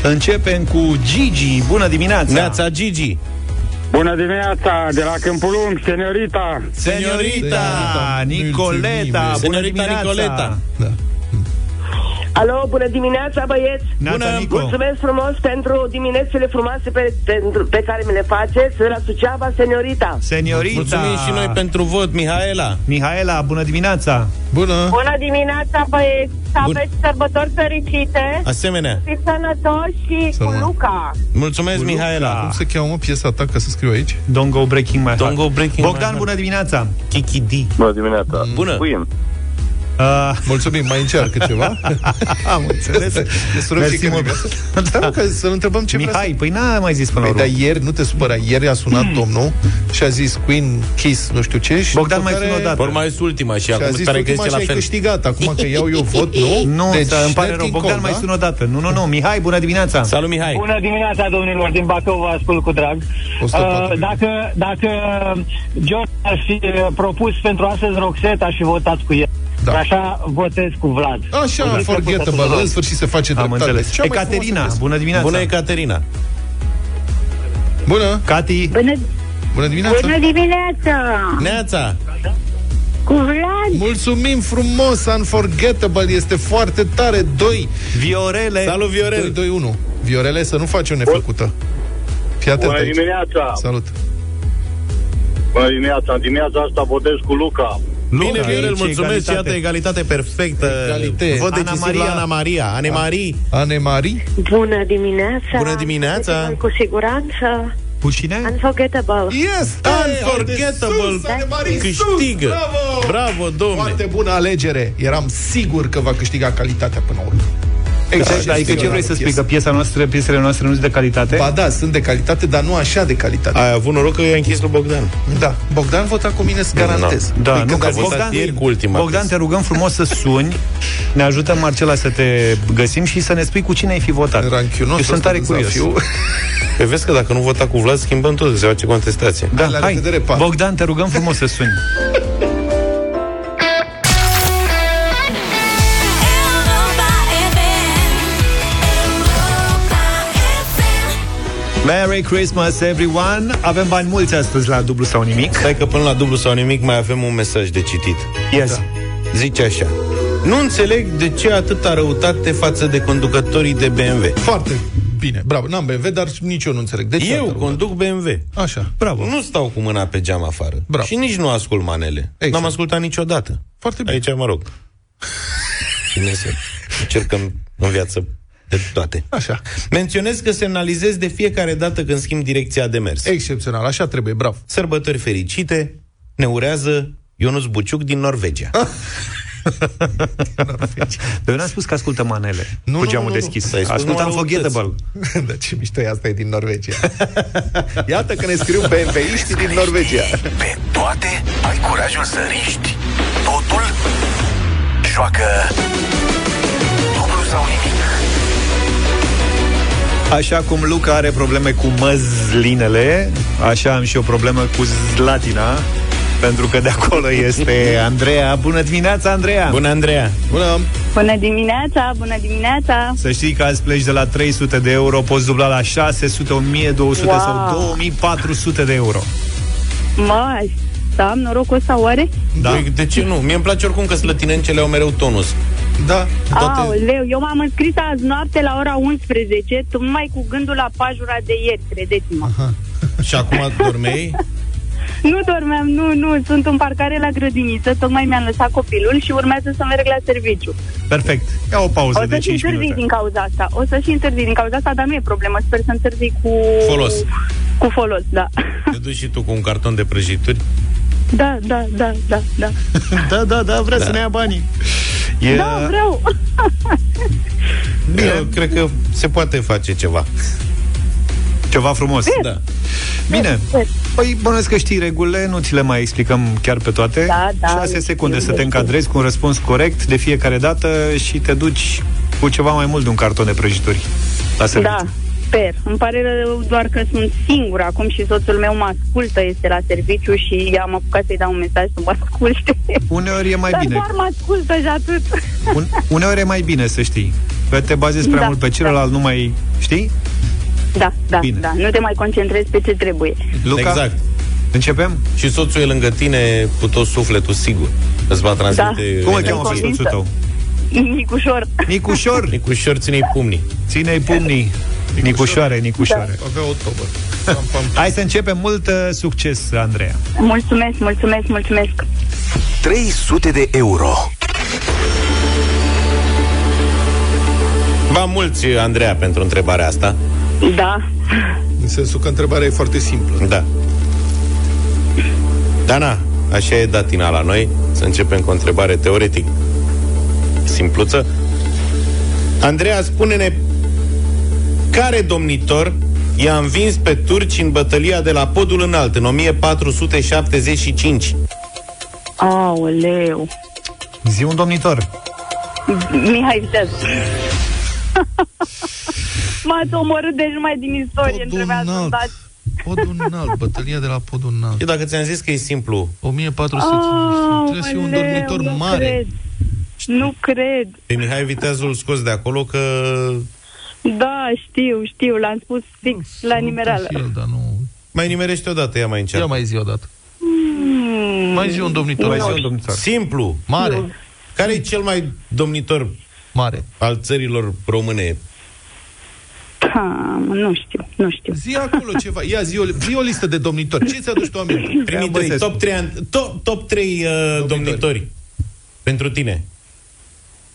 Începem cu Gigi Bună dimineața Neața Gigi. Bună dimineața, de la Câmpul Lung, seniorita. Seniorita Nicoleta Bună Seniorita dimineața Nicoleta. Da. Alo, bună dimineața, băieți! Neața, Bună, Nico Mulțumesc frumos pentru diminețile frumoase pe, pentru, pe care mi le faceți de la Suceava, seniorita! Seniorita Mulțumim și noi pentru vot, Mihaela. Mihaela, bună dimineața Bună! Bună dimineața, băieți! Să Bun. aveți sărbători fericite! Asemenea. Fiți sănătoși și Să cu mă- Luca! Mulțumesc, Luca. Mihaela. Cum se cheamă mă, piesa ta ca să scriu aici? Don't go breaking my heart Don't go breaking my Bogdan, heart. bună dimineața Kiki D. Bună dimineața. Bună. Queen. Uh, Mulțumim, mai încearcă ceva? Am înțeles Destul Mersi fiecare mult. dimineață. Da, mă, că să-l întrebăm ce vrea Mihai, păi n-a mai zis până la Păi, urmă dar ieri, nu te supăra, ieri a sunat domnul și a zis Queen, Kiss, nu știu ce și Bogdan după mai care- sună o dată. Vor mai ultima și Și a acum zis pare că ultima este și la ai fel. câștigat Acum că iau eu vot, nu? Nu, deci, îmi pare Nat rău, King Bogdan Cole, mai da? sună o dată Nu, nu, nu, Mihai, bună dimineața Salut, Mihai. Bună dimineața, domnilor, din Bacău vă ascult cu drag. 104. Uh, dacă, dacă George ar fi uh, propus pentru astăzi Roxeta și votați cu el, Da. așa votez cu Vlad. Așa, Mulțumesc forgettable, tuturor. în sfârșit se face Am dreptate. înțeles Cea mai Ecaterina, frumoasă piesă. bună dimineața Bună, Ecaterina. Bună, Cati, Bună, bună dimineața bună dimineața! Neața. Cu Vlad! Mulțumim frumos, Unforgettable, este foarte tare 2, Viorele Salut, 2, Viorel. 2, 1 Viorele, să nu faci o nefăcută Fii atent aici dimineața! Salut Bună dimineața! În dimineața asta votez cu Luca. Bine, Luca, Viorel, aici, mulțumesc. egalitate. Iată, egalitate perfectă. Egalite. Vot Ana decisiv Maria. la Ana Maria. Ana Marie. Anemarie? Bună dimineața! Bună dimineața. Vedeți, Cu siguranță! Cu cine? Unforgettable! Yes! Unforgettable. Câștigă. Bravo! Bravo, domne. Foarte bună alegere. Eram sigur că va câștiga calitatea până la urmă. Exact, Da, adică ce vrei să spui? Că piesa noastră, piesele noastre nu sunt de calitate? Ba da, sunt de calitate, dar nu așa de calitate. Ai avut noroc că i-a închis lui Bogdan. Da, Bogdan vota cu mine, îți garantez. Da, Păi nu, când că a zis- votat ieri cu ultima Bogdan, piesă. te rugăm frumos să suni, ne ajută Marcela să te găsim și să ne spui cu cine ai fi votat. Ranchiunos Eu sunt ăsta tare de curios. Zafiu. Păi vezi că dacă nu vota cu Vlad, schimbăm tot, se face contestație. Da, La hai, revedere, pa. Bogdan, te rugăm frumos să suni. Merry Christmas, everyone! Avem bani mulți astăzi la dublu sau nimic. Stai că până la dublu sau nimic mai avem un mesaj de citit. Yes. Da. Zice așa. Nu înțeleg de ce atâta răutate față de conducătorii de BMW. Foarte bine, bravo. N-am BMW, dar nici eu nu înțeleg. De ce Eu atâta conduc BMW. Așa, Bravo. Nu stau cu mâna pe geam afară. Bravo. Și nici nu ascult manele. Exact. N-am ascultat niciodată. Foarte bine. Aici mă rog. Bine să încercăm în viață de toate. Așa. Menționez că semnalizez de fiecare dată când schimb direcția de mers. Excepțional, așa trebuie, bravo. Sărbători fericite, ne urează Ionuț Buciuc din Norvegia. Dar eu n-am spus că ascultă manele Nu, cu nu, geamul nu, nu. deschis. Stai, spus Ascultă numai Unforgettable. da, ce mișto e asta e din Norvegia. Iată că ne scriu BMW-iștii din Norvegia. Pe toate ai curajul să riști. Totul joacă dublu sau nimic. Așa cum Luca are probleme cu măzlinele, așa am și o problemă cu zlatina, pentru că de acolo este Andreea. Bună dimineața, Andreea! Bună, Andreea! Bună! Bună dimineața! Bună dimineața! Să știi că azi pleci de la 300 de euro, poți dubla la 600, 1200 Wow. sau 2400 de euro. Mă, să am norocul ăsta oare? Da? Păi, de ce nu? Mie îmi place oricum că slătinencele au mereu tonus. Da, Toate- Aoleu, eu m-am înscris azi noapte la ora 11, tocmai cu gândul la pajura de ieri, credeți-mă. Și acum dormei? Nu dormeam, nu, nu, sunt în parcare la grădiniță, tocmai mi-am lăsat copilul și urmează să merg la serviciu. Perfect. Ia o pauză O de să și 5 întârzi minute. din cauza asta. O să și întârzi din cauza asta, dar nu e problemă. Sper să întârzi cu... Folos. Cu folos, da. Te duci și tu cu un carton de prăjituri? Da, da, da, da, da. Da, da, da, vrea să ne ia banii. E, Da, vreau. Eu cred că se poate face ceva. Ceva frumos. Da. Bine. Sper. Păi, bănuiesc că știi regulile, nu ți le mai explicăm chiar pe toate. Da, da, 6 le secunde știu, să te le știu. încadrezi cu un răspuns corect de fiecare dată și te duci cu ceva mai mult de un carton de prăjituri la serviciu. Da, sper. Îmi pare rău doar că sunt singură acum și soțul meu mă ascultă, este la serviciu și am apucat să-i dau un mesaj să mă asculte. Uneori e mai Dar bine. doar mă ascultă și atât. Un, uneori e mai bine să știi. Că te bazezi prea Da, mult pe celălalt, nu mai știi? Da, da, Bine. da. Nu te mai concentrezi pe ce trebuie. Luca, Exact. începem? Și soțul e lângă tine cu tot sufletul, sigur. Îți va transmite... Da. Cum îl energie. cheamă pe convinsă. soțul tău? Nicușor. Nicușor! Nicușor, ține-i pumnii. Ține-i pumnii. Nicușoare, Nicușoare. avea o tobă. Pam, pam. Hai să începem. Mult uh, succes, Andreea. Mulțumesc, mulțumesc, mulțumesc. 300 de euro. Va mulți, Andreea, pentru întrebarea asta. Da. În sensul că întrebarea e foarte simplă. Da. Dana, așa e datina la noi. Să începem cu o întrebare teoretic simpluță. Andreea, spune-ne care domnitor i-a învins pe turci în bătălia de la Podul Înalt în 1475? Aoleu. Zi un domnitor. Mihai Viteaz. M-ați omorât deci numai din istorie. Podul Trebuia să înalt. dați. Podul înalt, bătălia de la Podul înalt. Eu dacă ți-am zis că e simplu, 1400. Trebuie să fie un Aoleu, dormitor nu mare. Cred. Nu cred. pe Mihai Viteazul scos de acolo că Da, știu, știu, l-am spus fix la nimerală. Și el, dar nu... mai nimerește odată, ia mai Ia încearcă. mai zi odată. Mm, Mai zi un domnitor. Mai zi un domnitor. Simplu. Mare. Care e cel mai domnitor Mare. al țărilor române? ha. mă, nu știu, nu știu. Zi acolo ceva. Ia zi o, zi o listă de domnitori. Ce ți-aduci tu aminte? Primii trei, top 3, top, top 3 uh, domnitori. Pentru tine.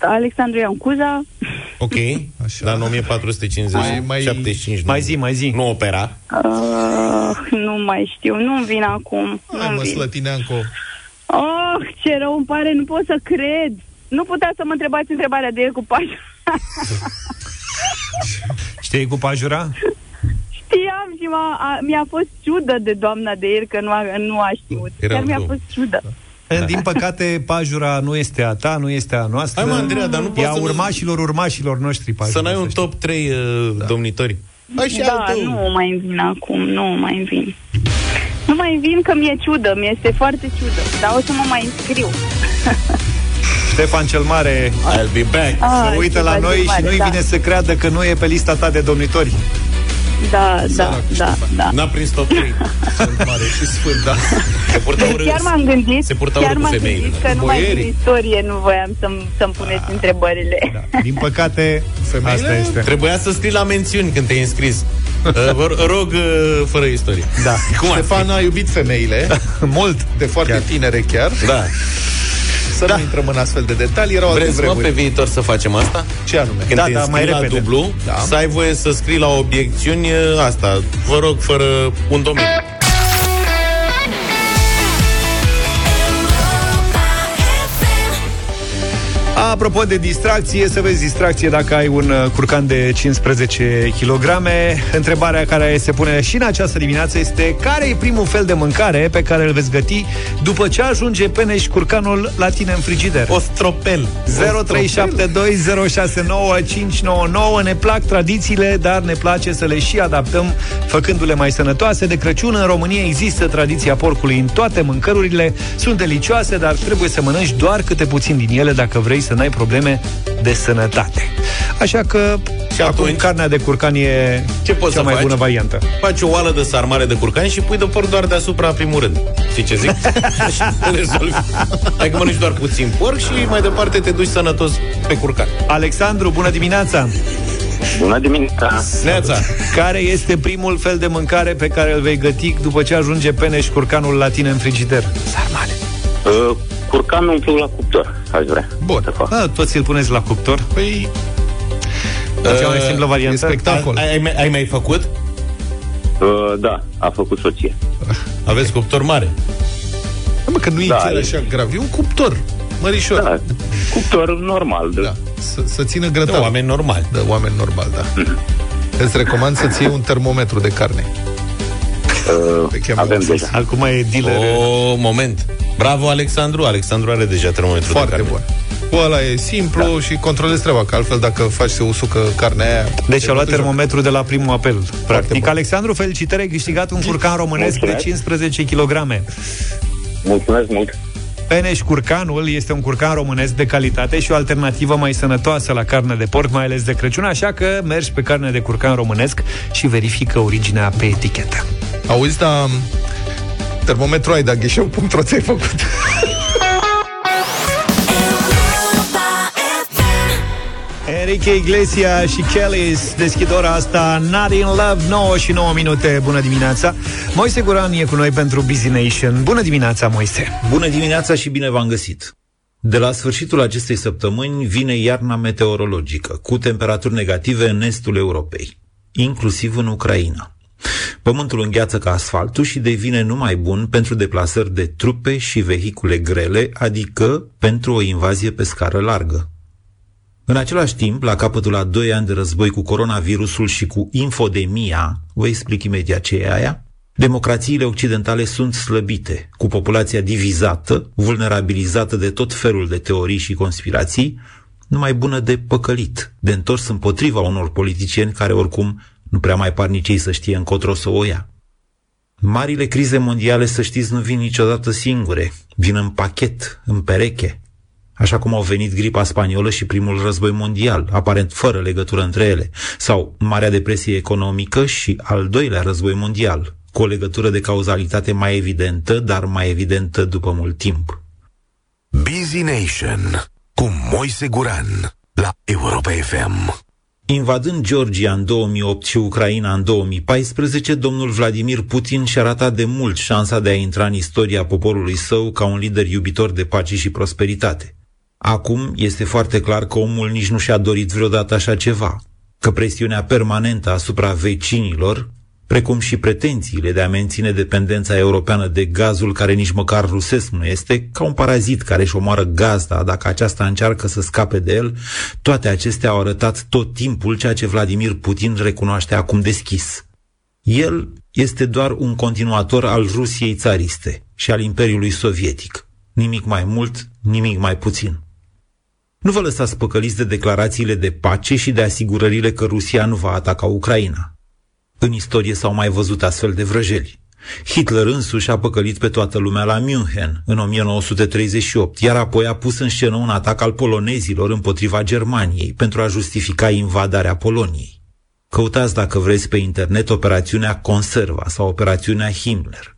Alexandru Ioan Cuza, Ok, Așa. dar în 1450, Mai- mai- 75 Mai zi, mai zi. nu opera. uh, nu mai știu, nu vin acum. Hai nu mă, vin. Slătineanco. Oh, ce rău îmi pare, nu pot să cred. Nu putea să mă întrebați întrebarea de el cu pași. Știi cu pajura? Știam și m-a, a, mi-a fost ciudă de doamna de el că nu a, nu a știut. Era Chiar mi-a tu. fost ciudă. Din păcate, pajura nu este a ta, nu este a noastră. Hai, mă, Andreea, dar nu E poți a să nu- urmașilor urmașilor noștri pajura. Să n-ai un știi. top 3 uh, domnitori. Hai și Da, al tău. nu mai vin acum, nu mai vin. Nu mai vin că mi-e ciudă, mi-este foarte ciudă, dar o să mă mai înscriu. Ștefan cel Mare I'll be back. Ah, se uită la Ștefan noi cel și Mare, nu-i da. vine să creadă că nu e pe lista ta de domnitori. Da, da, da, da. N-a prins top 3. Sunt mare și sfânt, da. Se purtă urât. Chiar m-am gândit, Se purtă chiar urât cu m-am femeile. gândit că numai Boierii. din istorie nu voiam să-mi, să-mi puneți întrebările. Da. Din păcate, Femeile? asta este. Trebuia să scrii la mențiuni când te-ai înscris. Uh, Vă rog, uh, fără istorie. Da. Cum ar fi? Ștefan a iubit femeile, Mult. de foarte Chiar. tinere chiar. Da. Să nu intrăm în astfel de detalii, erau alte Vreți, mă, vremuri. pe viitor să facem asta? Ce anume? Când Da, te da, înscrii mai la repede. dublu, Da. să ai voie să scrii la obiecțiuni uh, asta. Vă rog, fără un domeniu. Apropo de distracție, să vezi distracție dacă ai un uh, curcan de 15 kg. Întrebarea care se pune și în această dimineață este care e primul fel de mâncare pe care îl veți găti după ce ajunge peneș curcanul la tine în frigider? Ostropel. 0372069599 Ne plac tradițiile, dar ne place să le și adaptăm făcându-le mai sănătoase. De Crăciun în România există tradiția porcului în toate mâncărurile. Sunt delicioase, dar trebuie să mănânci doar câte puțin din ele dacă vrei să n-ai probleme de sănătate. Așa că Și acum atunci? carnea de curcan e Ce poți cea să mai faci? bună variantă. Faci o oală de sarmale de curcan și pui de porc doar deasupra în primul rând. Știi ce zic? și rezolvi. Hai că mănânci doar puțin porc și mai departe te duci sănătos pe curcan. Alexandru, bună dimineața! Bună dimineața! Neața. Care este primul fel de mâncare pe care îl vei găti după ce ajunge peneș curcanul la tine în frigider? Sarmale. Uh, curcanul umplu la cuptor, aș vrea. Bun. Să fac. A, toți îl puneți la cuptor? Păi, Cea mai simplă variantă? e spectacol. Ai, ai, mai- ai mai făcut? Uh, da, a făcut soție. Aveți cuptor mare. mă, că nu e Da, chiar e- așa grav. E un cuptor, mărișor. Da, cuptor normal. De... Da. Să, să țină De grătar. oameni normali. Da, oameni normal, da. Îți recomand să-ți iei un termometru de carne. Uh, Te cheamă avem sus. deja. Acum e dealer. O, moment. Bravo, Alexandru. Alexandru are deja termometru de Foarte carne. bun. Cu ăla e simplu da. și controlezi treaba, că altfel dacă faci să usucă carnea aia... Deci e a luat bătut joc. termometrul de la primul apel. Practic, bun. Alexandru, felicitări, ai câștigat un curcan românesc de Mulțumesc. 15 kg. Mulțumesc mult! Peneș curcanul este un curcan românesc de calitate și o alternativă mai sănătoasă la carne de porc, mai ales de Crăciun, așa că mergi pe carne de curcan românesc și verifică originea pe etichetă. Auzi, dar termometru ai, dar ghișeu.ro ți-ai făcut. Enrique Iglesias și Kellys deschid ora asta Not in Love, 9 și 9 minute Bună dimineața Moise Guran e cu noi pentru Busy Nation Bună dimineața, Moise Bună dimineața și bine v-am găsit! De la sfârșitul acestei săptămâni vine iarna meteorologică, cu temperaturi negative în estul Europei, inclusiv în Ucraina. Pământul îngheață ca asfaltul și devine numai bun pentru deplasări de trupe și vehicule grele, adică pentru o invazie pe scară largă. În același timp, la capătul a doi ani de război cu coronavirusul și cu infodemia, vă explic imediat ce e aia, democrațiile occidentale sunt slăbite, cu populația divizată, vulnerabilizată de tot felul de teorii și conspirații, numai bună de păcălit, de întors împotriva unor politicieni care oricum nu prea mai par nici ei să știe încotro să o ia. Marile crize mondiale, să știți, nu vin niciodată singure, vin în pachet, în pereche, așa cum au venit gripa spaniolă și primul război mondial, aparent fără legătură între ele, sau Marea Depresie economică și al doilea război mondial, cu o legătură de cauzalitate mai evidentă, dar mai evidentă după mult timp. Busy Nation cu Moise Guran la Europa FM. Invadând Georgia în 2008 și Ucraina în 2014, domnul Vladimir Putin și-a ratat de mult șansa de a intra în istoria poporului său ca un lider iubitor de pace și prosperitate. Acum este foarte clar că omul nici nu și-a dorit vreodată așa ceva, că presiunea permanentă asupra vecinilor precum și pretențiile de a menține dependența europeană de gazul care nici măcar rusesc nu este, ca un parazit care își omoară gazda dacă aceasta încearcă să scape de el, toate acestea au arătat tot timpul ceea ce Vladimir Putin recunoaște acum deschis. El este doar un continuator al Rusiei țariste și al Imperiului Sovietic. Nimic mai mult, nimic mai puțin. Nu vă lăsați păcăliți de declarațiile de pace și de asigurările că Rusia nu va ataca Ucraina. În istorie s-au mai văzut astfel de vrăjeli. Hitler însuși a păcălit pe toată lumea la München în 1938, iar apoi a pus în scenă un atac al polonezilor împotriva Germaniei pentru a justifica invadarea Poloniei. Căutați dacă vreți pe internet operațiunea Conserva sau operațiunea Himmler.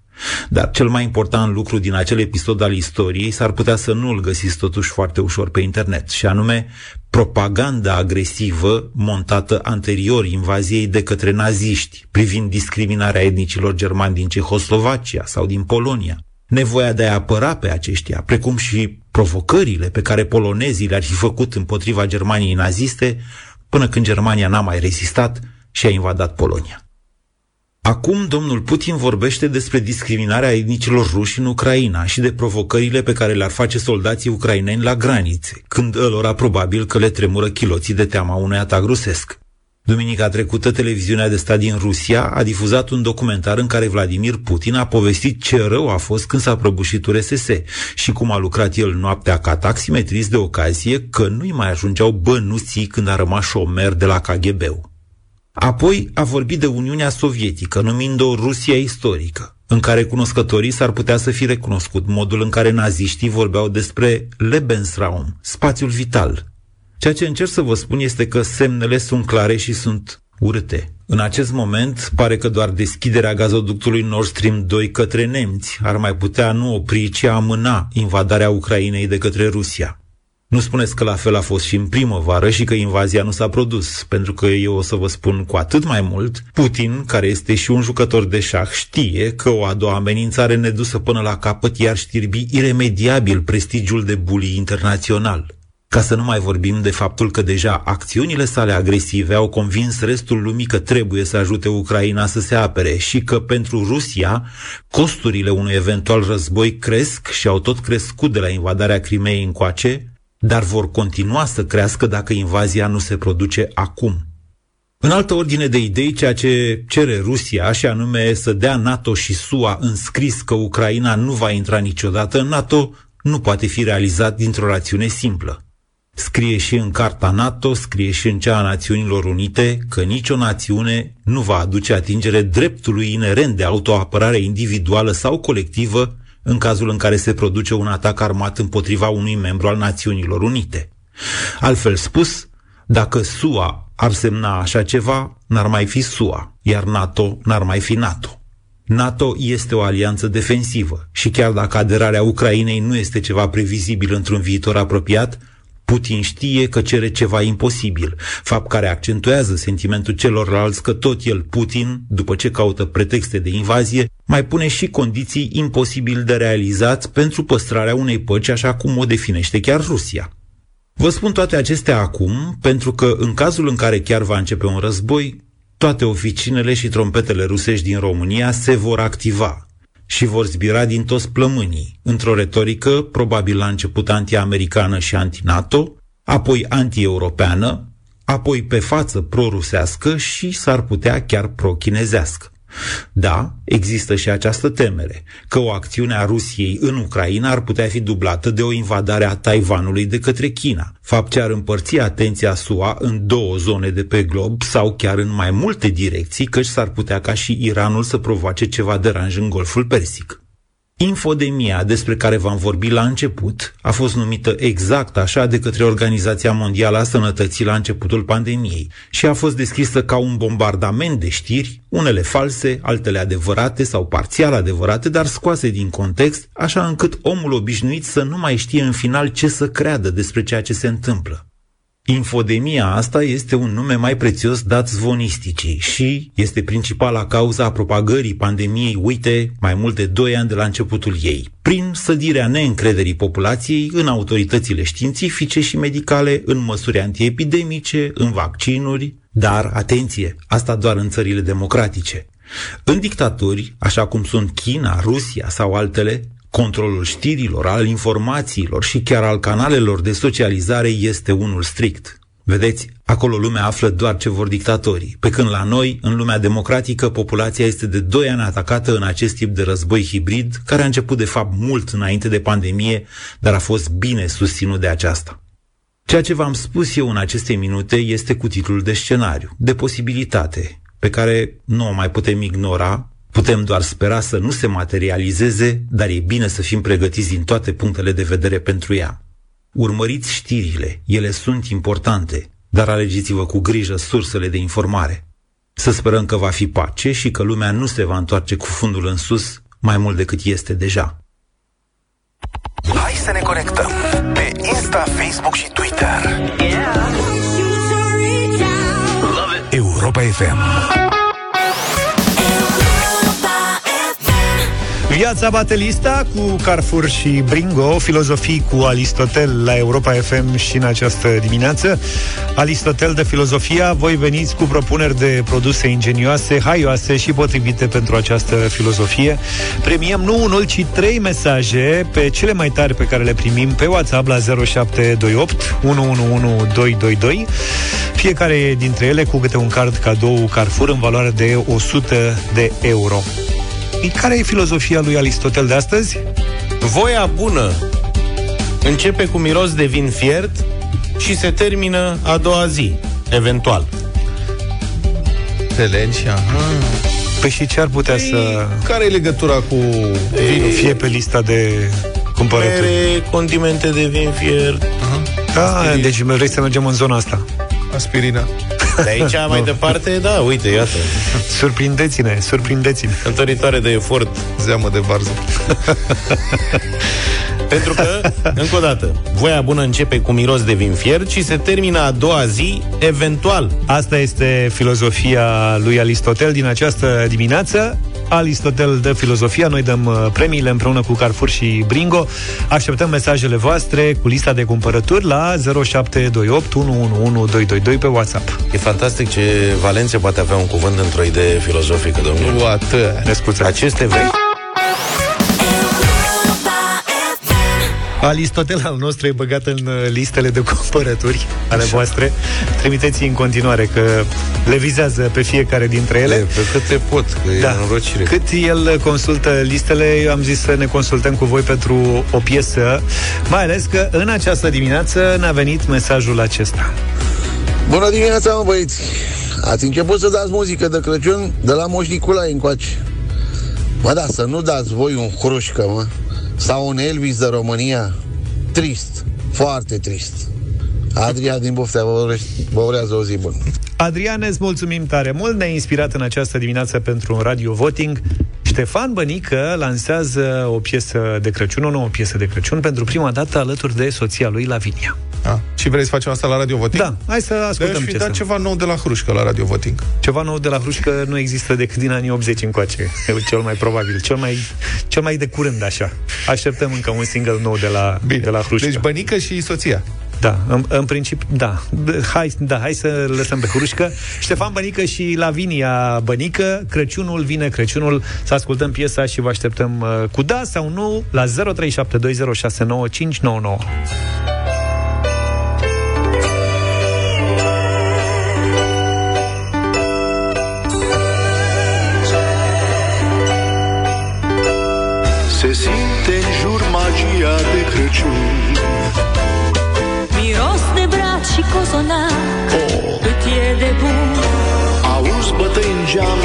Dar cel mai important lucru din acel episod al istoriei s-ar putea să nu-l găsiți totuși foarte ușor pe internet, și anume propaganda agresivă montată anterior invaziei de către naziști privind discriminarea etnicilor germani din Cehoslovacia sau din Polonia, nevoia de a apăra pe aceștia, precum și provocările pe care polonezii le-ar fi făcut împotriva Germaniei naziste, până când Germania n-a mai rezistat și a invadat Polonia. Acum domnul Putin vorbește despre discriminarea etnicilor ruși în Ucraina și de provocările pe care le-ar face soldații ucraineni la granițe, când ălora probabil că le tremură chiloții de teama unui atac rusesc. Duminica trecută, televiziunea de stat din Rusia a difuzat un documentar în care Vladimir Putin a povestit ce rău a fost când s-a prăbușit URSS și cum a lucrat el noaptea ca taximetrist de ocazie că nu-i mai ajungeau bănuții când a rămas șomer de la KGB-ul. Apoi a vorbit de Uniunea Sovietică, numind-o Rusia istorică, în care cunoscătorii s-ar putea să fi recunoscut modul în care naziștii vorbeau despre Lebensraum, spațiul vital. Ceea ce încerc să vă spun este că semnele sunt clare și sunt urâte. În acest moment, pare că doar deschiderea gazoductului Nord Stream 2 către nemți ar mai putea nu opri, ci amâna invadarea Ucrainei de către Rusia. Nu spuneți că la fel a fost și în primăvară și că invazia nu s-a produs, pentru că eu o să vă spun cu atât mai mult, Putin, care este și un jucător de șah, știe că o a doua amenințare nedusă până la capăt iar știrbi iremediabil prestigiul de bully internațional. Ca să nu mai vorbim de faptul că deja acțiunile sale agresive au convins restul lumii că trebuie să ajute Ucraina să se apere și că pentru Rusia costurile unui eventual război cresc și au tot crescut de la invadarea Crimeei încoace, dar vor continua să crească dacă invazia nu se produce acum. În altă ordine de idei, ceea ce cere Rusia, și anume să dea NATO și SUA înscris că Ucraina nu va intra niciodată în NATO, nu poate fi realizat dintr-o rațiune simplă. Scrie și în Carta NATO, scrie și în cea a Națiunilor Unite că nicio națiune nu va aduce atingere dreptului inerent de autoapărare individuală sau colectivă în cazul în care se produce un atac armat împotriva unui membru al Națiunilor Unite. Altfel spus, dacă SUA ar semna așa ceva, n-ar mai fi SUA, iar NATO n-ar mai fi NATO. NATO este o alianță defensivă și chiar dacă aderarea Ucrainei nu este ceva previzibil într-un viitor apropiat, Putin știe că cere ceva imposibil, fapt care accentuează sentimentul celorlalți că tot el, Putin, după ce caută pretexte de invazie, mai pune și condiții imposibil de realizat pentru păstrarea unei păci așa cum o definește chiar Rusia. Vă spun toate acestea acum pentru că în cazul în care chiar va începe un război, toate oficinele și trompetele rusești din România se vor activa și vor zbira din toți plămânii, într-o retorică probabil la început anti-americană și anti-NATO, apoi anti-europeană, apoi pe față pro-rusească și s-ar putea chiar pro-chinezească. Da, există și această temere, că o acțiune a Rusiei în Ucraina ar putea fi dublată de o invadare a Taiwanului de către China, fapt ce ar împărți atenția SUA în două zone de pe glob sau chiar în mai multe direcții, căci s-ar putea ca și Iranul să provoace ceva deranj în Golful Persic. Infodemia despre care v-am vorbit la început a fost numită exact așa de către Organizația Mondială a Sănătății la începutul pandemiei și a fost descrisă ca un bombardament de știri, unele false, altele adevărate sau parțial adevărate, dar scoase din context, așa încât omul obișnuit să nu mai știe în final ce să creadă despre ceea ce se întâmplă. Infodemia asta este un nume mai prețios dat zvonisticii și este principala cauza a propagării pandemiei, uite, mai mult de 2 ani de la începutul ei, prin sădirea neîncrederii populației în autoritățile științifice și medicale, în măsuri antiepidemice, în vaccinuri, dar, atenție, asta doar în țările democratice. În dictaturi, așa cum sunt China, Rusia sau altele, controlul știrilor, al informațiilor și chiar al canalelor de socializare este unul strict. Vedeți, acolo lumea află doar ce vor dictatorii, pe când la noi, în lumea democratică, populația este de 2 ani atacată în acest tip de război hibrid, care a început de fapt mult înainte de pandemie, dar a fost bine susținut de aceasta. Ceea ce v-am spus eu în aceste minute este cu titlul de scenariu, de posibilitate, pe care nu o mai putem ignora, putem doar spera să nu se materializeze, dar e bine să fim pregătiți din toate punctele de vedere pentru ea. Urmăriți știrile, ele sunt importante, dar alegeți-vă cu grijă sursele de informare. Să sperăm că va fi pace și că lumea nu se va întoarce cu fundul în sus mai mult decât este deja. Hai să ne conectăm pe Insta, Facebook și Twitter. Europa FM. Viața batelista cu Carrefour și Bringo, filozofii cu Aristotel la Europa FM și în această dimineață. Aristotel de filozofia, voi veniți cu propuneri de produse ingenioase, haioase și potrivite pentru această filozofie. Premiem nu unul, ci trei mesaje pe cele mai tari pe care le primim pe WhatsApp la 0728 111222. Fiecare dintre ele cu câte un card cadou Carrefour în valoare de 100 de euro. Care e filozofia lui Aristotel de astăzi? Voia bună începe cu miros de vin fiert și se termină a doua zi, eventual. Înțelegi? Aha. Păi și ce ar putea Păi, să Care e legătura cu vinul? fie pe lista de cumpărături? Mere, condimente de vin fiert. Da, deci vrei să mergem în zona asta. Aspirina. De aici mai departe, da, uite, iată. Surprindeți-ne, surprindeți-ne. Cântăritoare de efort. Zeamă de varză. Pentru că, încă o dată, voia bună începe cu miros de vin fiert și se termină a doua zi, eventual. Asta este filozofia lui Aristotel din această dimineață. Aristotel de filozofia, noi dăm uh, premiile împreună cu Carrefour și Bringo. Așteptăm mesajele voastre cu lista de cumpărături la 0728 111222 pe WhatsApp. E fantastic ce Valenția poate avea un cuvânt într-o idee filozofică, domnule. What? Ne scuzați. Aceste vechi Aristotel al nostru e băgat în uh, listele de cumpărături ale voastre. Trimiteți în continuare că le vizează pe fiecare dintre ele. pe cât te pot, că Da. e înrocire. Cât el consultă listele, eu am zis să ne consultăm cu voi pentru o piesă, mai ales că în această dimineață ne-a venit mesajul acesta. Bună dimineața, mă băieți! Ați început să dați muzică de Crăciun de la Moș Nicolae încoace. Mă, da, să nu dați voi un hrușcă, mă, sau un Elvis de România. Trist, foarte trist. Adrian din Buftea vă, urește- vă urează o zi bună. Adrian, îți mulțumim tare mult, ne-ai inspirat în această dimineață pentru un radio voting. Ștefan Bănică lansează o piesă de Crăciun, o nouă piesă de Crăciun, pentru prima dată alături de soția lui Lavinia. A, și vrei să facem asta la Radio Voting? Da, hai să Dar ascultăm aș fi ce dat să- ceva nou de la Hrușcă la Radio Voting. Ceva nou de la Hrușcă nu există decât din anii 80 încoace. E cel mai probabil, cel mai, cel mai de curând așa. Așteptăm încă un single nou de la, Bine. de la Hrușcă. Deci Bănică și soția. Da, în, în principiu, da. Hai, da. hai să lăsăm pe Hrușcă. Ștefan Bănică și Lavinia Bănică. Crăciunul vine, Crăciunul. Să ascultăm piesa și vă așteptăm uh, cu da sau nu la 0372069599. Crăciun. Miros de braț și cozonac Cât e de bun. Auzi bătăi în geam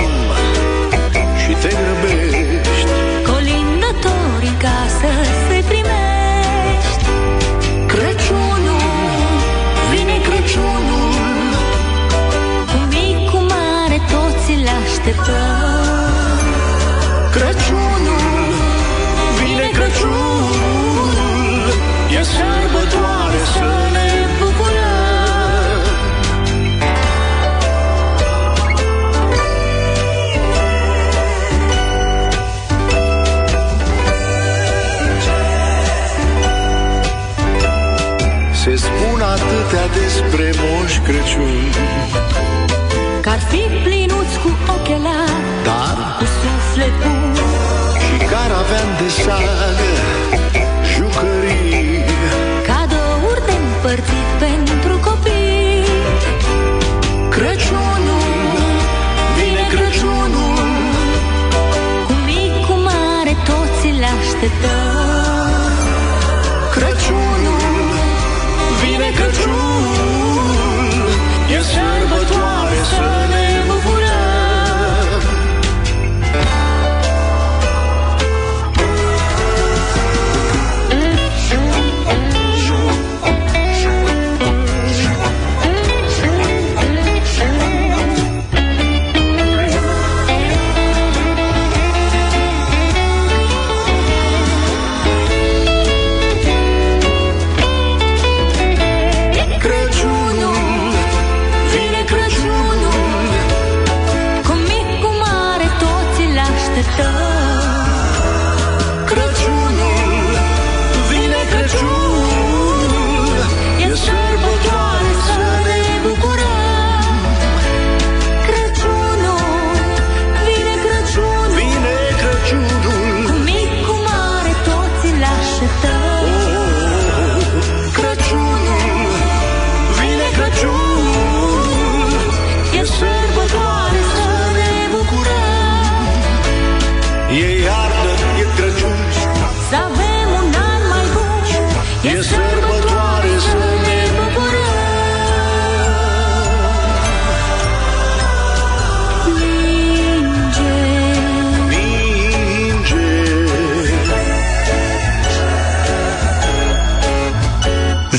și te grăbești. Colindători în casă se primești. Crăciunul Vine Crăciunul. Cu mic, cu mare toți îl așteptăm. Crăciunul sărbătoare să ne bucurăm. Se spun atâtea despre Moș Crăciun.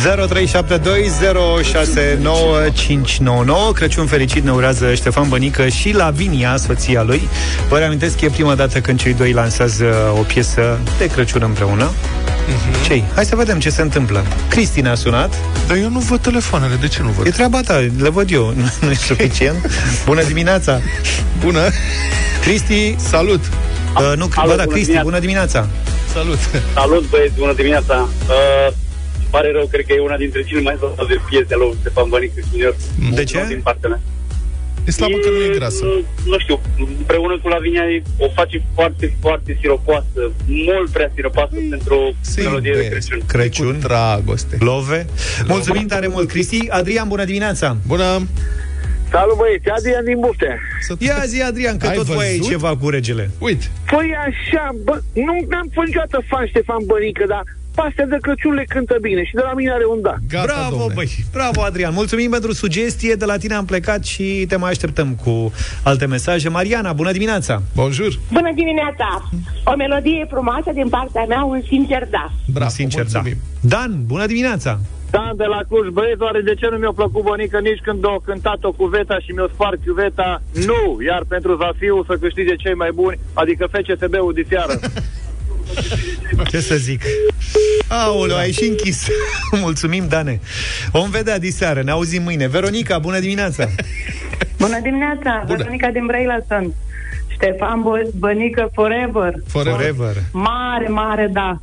0372069599 Crăciun fericit ne urează Ștefan Bănică și Lavinia, soția lui. Vă reamintesc că e prima dată când cei doi lansează o piesă de Crăciun împreună. Mhm. Cei? Hai să vedem ce se întâmplă. Cristi ne-a sunat. Dar eu nu văd telefoanele, de ce nu văd? E treaba ta, le văd eu, nu e suficient. Bună dimineața! Bună! Cristi, Salut! uh, nu, Alo, bă, da, bună Cristi, dimineața. bună dimineața! Salut! Salut, băieți, bună dimineața. Uh, îmi pare rău, cred că e una dintre cele mai de piese ale lui Stefan Bănică Junior. De ce? Din partea mea. E slabă că nu e grasă. Nu știu, împreună cu Lavinia e- o face foarte, foarte siropoasă, mult prea siropoasă pentru o melodie de Crăciun. Crăciun, dragoste. Love. Mulțumim tare mult, Cristi. Adrian, bună dimineața! Bună! Salut băieți, Adrian din Buftea. Ia zi, Adrian, că Ai tot voi ai văzut? ceva cu regele. Uite. Păi așa, bă, nu am fost niciodată fan Ștefan Bănică, dar pastea de Crăciun le cântă bine și de la mine are un da. bravo, băi, bravo, Adrian. Mulțumim pentru sugestie, de la tine am plecat și te mai așteptăm cu alte mesaje. Mariana, bună dimineața! Bonjour! Bună dimineața! O melodie frumoasă din partea mea, un sincer da. Bravo, sincer, da. Dan, bună dimineața! Dan de la Cluj, băieți, oare de ce nu mi-a plăcut Bănică nici când a cântat-o cu Veta și mi-a spart chiuveta? Nu! Iar pentru Zafiu să câștige cei mai buni, adică FCSB-ul de seară. Ce să zic? Aoleu, ai și închis. Mulțumim, Dane. Om vedea diseară, ne auzim mâine. Veronica, bună dimineața! Bună dimineața, Bună. Veronica din Brăila sunt. Ștefan Bă- Bănică Forever. Forever. Forever. Mare, mare, da.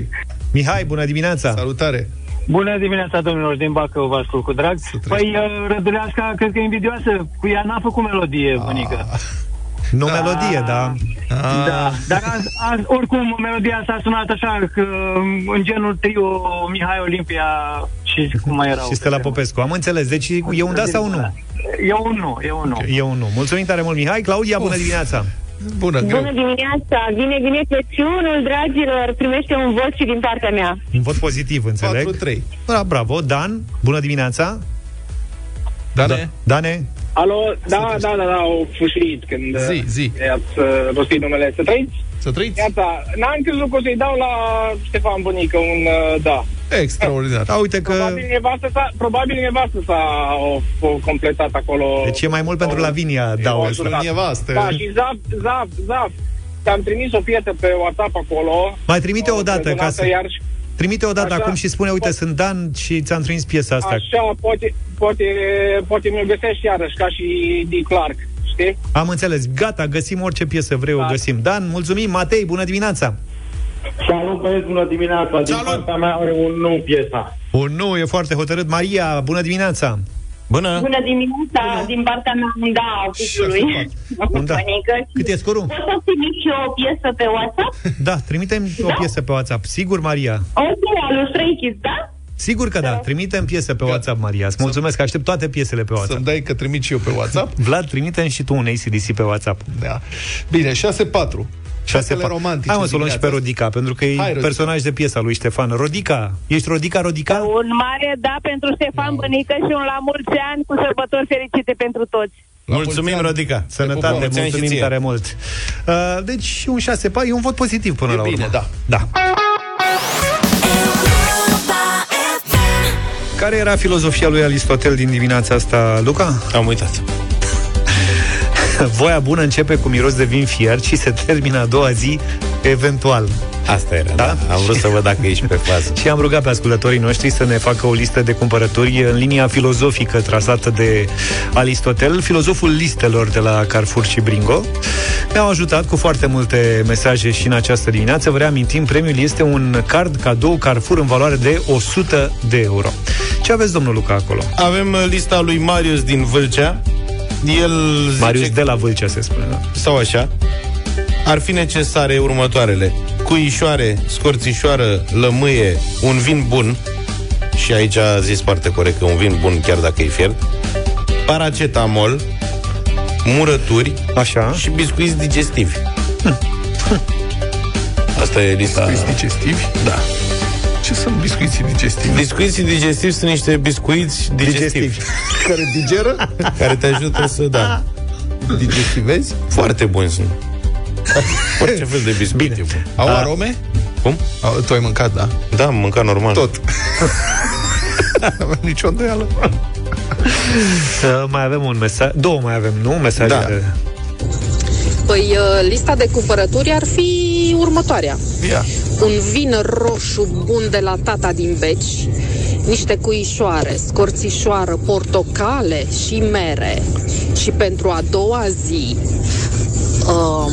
3-2. Mihai, bună dimineața! Salutare! Bună dimineața, domnilor, din Bacău, vă ascult cu drag. Păi, uh, Răduleasca, cred că e invidioasă. Cu ea n-a făcut melodie, bunică. Nu melodie, da. Da, dar azi, azi, oricum, melodia asta a sunat așa, că, în genul trio Mihai Olimpia și cum mai erau. Și Stella Popescu. Am înțeles. Deci e un da sau nu? E un nu, e un nu. E un nu. Mulțumim tare mult, Mihai. Claudia, bună dimineața! Bună, Bună dimineața! Vine, vine Crăciunul, dragilor! Primește un vot și din partea mea. Un vot pozitiv, înțeleg. 4-3. Da, bravo. Dan, bună dimineața! Dane? Da. Dane? Alo, da, da, da, da, au fâșit când Zi, zi. i-ați uh, rostit numele. Să trăiți? Să trăiți? Iată, n-am crezut că o să-i dau la Ștefan Bunică un uh, da. Extraordinar. Da, uite că... Probabil nevastă sa, probabil nevastă s-a o, o completat acolo. Deci e mai mult pentru Lavinia, da, o o sunat. nevastă. Da, și zap, zap, zap. Ți-am trimis o piesă pe WhatsApp acolo. Mai trimite o dată, ca să... Iar, Trimite o dată Așa. acum și spune, uite, sunt Dan și ți-am trimis piesa asta. așa, poate, poate, poate mi-o găsești iarăși, ca și Dee Clark, știi? Am înțeles. Gata, găsim orice piesă vrei, o găsim. Dan, mulțumim. Matei, bună dimineața! Salut, băieți, bună dimineața. Din partea mea are un nu piesa. Un nu, e foarte hotărât. Maria, bună dimineața! Bună! Bună dimineața! Din partea mea, un da al titlului. Un da. Cât e scorul? Poți să trimit și o piesă pe WhatsApp? Da, trimitem o piesă pe WhatsApp. Sigur, Maria? Ok, al lui Stray Kids, da? Sigur că da. Trimitem piesă pe WhatsApp, Maria. Îți mulțumesc, aștept toate piesele pe WhatsApp. Să-mi dai că trimit și eu pe WhatsApp. Vlad, trimitem și tu un ACDC pe WhatsApp. Da. Bine, 6-4. Șase pa- romantice Hai mă să o luăm și pe dimineața Rodica, pentru că e Hai, Rodica. personaj de piesa lui Ștefan. Rodica, ești Rodica, Rodica? Un mare da pentru Ștefan Bănică și un la mulți ani cu sărbători fericite pentru toți. Mulțumim, Rodica. Sănătate, Mulți ani și mulțumim ție. tare mult. Uh, deci, un 6 pa, e un vot pozitiv până E la bine, urmă. da. Da. Care era filozofia lui Aristotel din dimineața asta, Luca? Am uitat. Voia bună începe cu miros de vin fiert și se termină a doua zi, eventual. Asta era, da? da? Am vrut să văd dacă ești pe fază. Și am rugat pe ascultătorii noștri să ne facă o listă de cumpărături în linia filozofică trasată de Aristotel, filozoful listelor de la Carrefour și Bringo. Ne-au ajutat cu foarte multe mesaje și în această dimineață. Vă reamintim, premiul este un card cadou Carrefour în valoare de 100 de euro. Ce aveți, domnul Luca, acolo? Avem uh, lista lui Marius din Vâlcea. El zice Marius de la Vâlcea, se spune. Da? sau așa, ar fi necesare următoarele. Cuișoare, scorțișoară, lămâie, un vin bun, și aici a zis foarte corect că un vin bun chiar dacă e fiert, paracetamol, murături Așa. și biscuiți digestivi. Asta e lista. Biscuiți digestivi? Da. Ce sunt biscuiții digestivi? Biscuiții digestivi sunt niște biscuiți digestivi. Care digeră? care te ajută să, da, Digestivezi? foarte buni sunt. Orice fel de biscuit Bine. e bun. Au Da. arome? Cum? Au, tu ai mâncat, da? Da, am mâncat normal. Tot. Nu avem nicio îndoială. Uh, mai avem un mesaj, două mai avem, nu? Mesaje Da. de... Păi uh, lista de cumpărături ar fi următoarea. Ia. Un vin roșu bun de la tata din Beci, niște cuișoare, scorțișoară, portocale și mere. Și pentru a doua zi, um,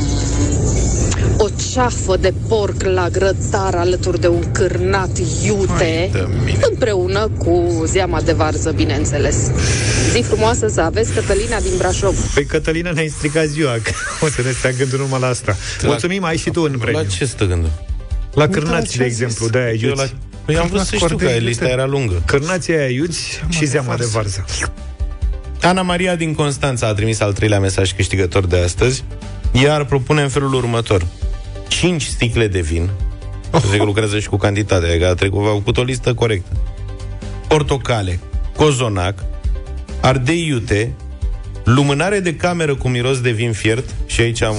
o ceafă de porc la grătar alături de un cârnat iute, împreună cu zeama de varză, bineînțeles. Zi frumoasă să aveți, Cătălina din Brașov. Păi Cătălina ne-ai stricat ziua, că o să ne stea gândul numai la asta. Mulțumim, ai și tu în premiu. La ce stă gândul? La Uite la cârnați, ce de a exemplu, zis. de aia Eu la... iuți. Păi am vrut să știu că Cordei, lista uite. era lungă. Cârnații aia iuți și zeama de varză. Ana Maria din Constanța a trimis al treilea mesaj câștigător de astăzi. Ea ar propune în felul următor. 5 sticle de vin. Cred că lucrează și cu cantitatea, că a trecut, a făcut o listă corectă. Portocale, cozonac, ardei iute, lumânare de cameră cu miros de vin fiert și aici am...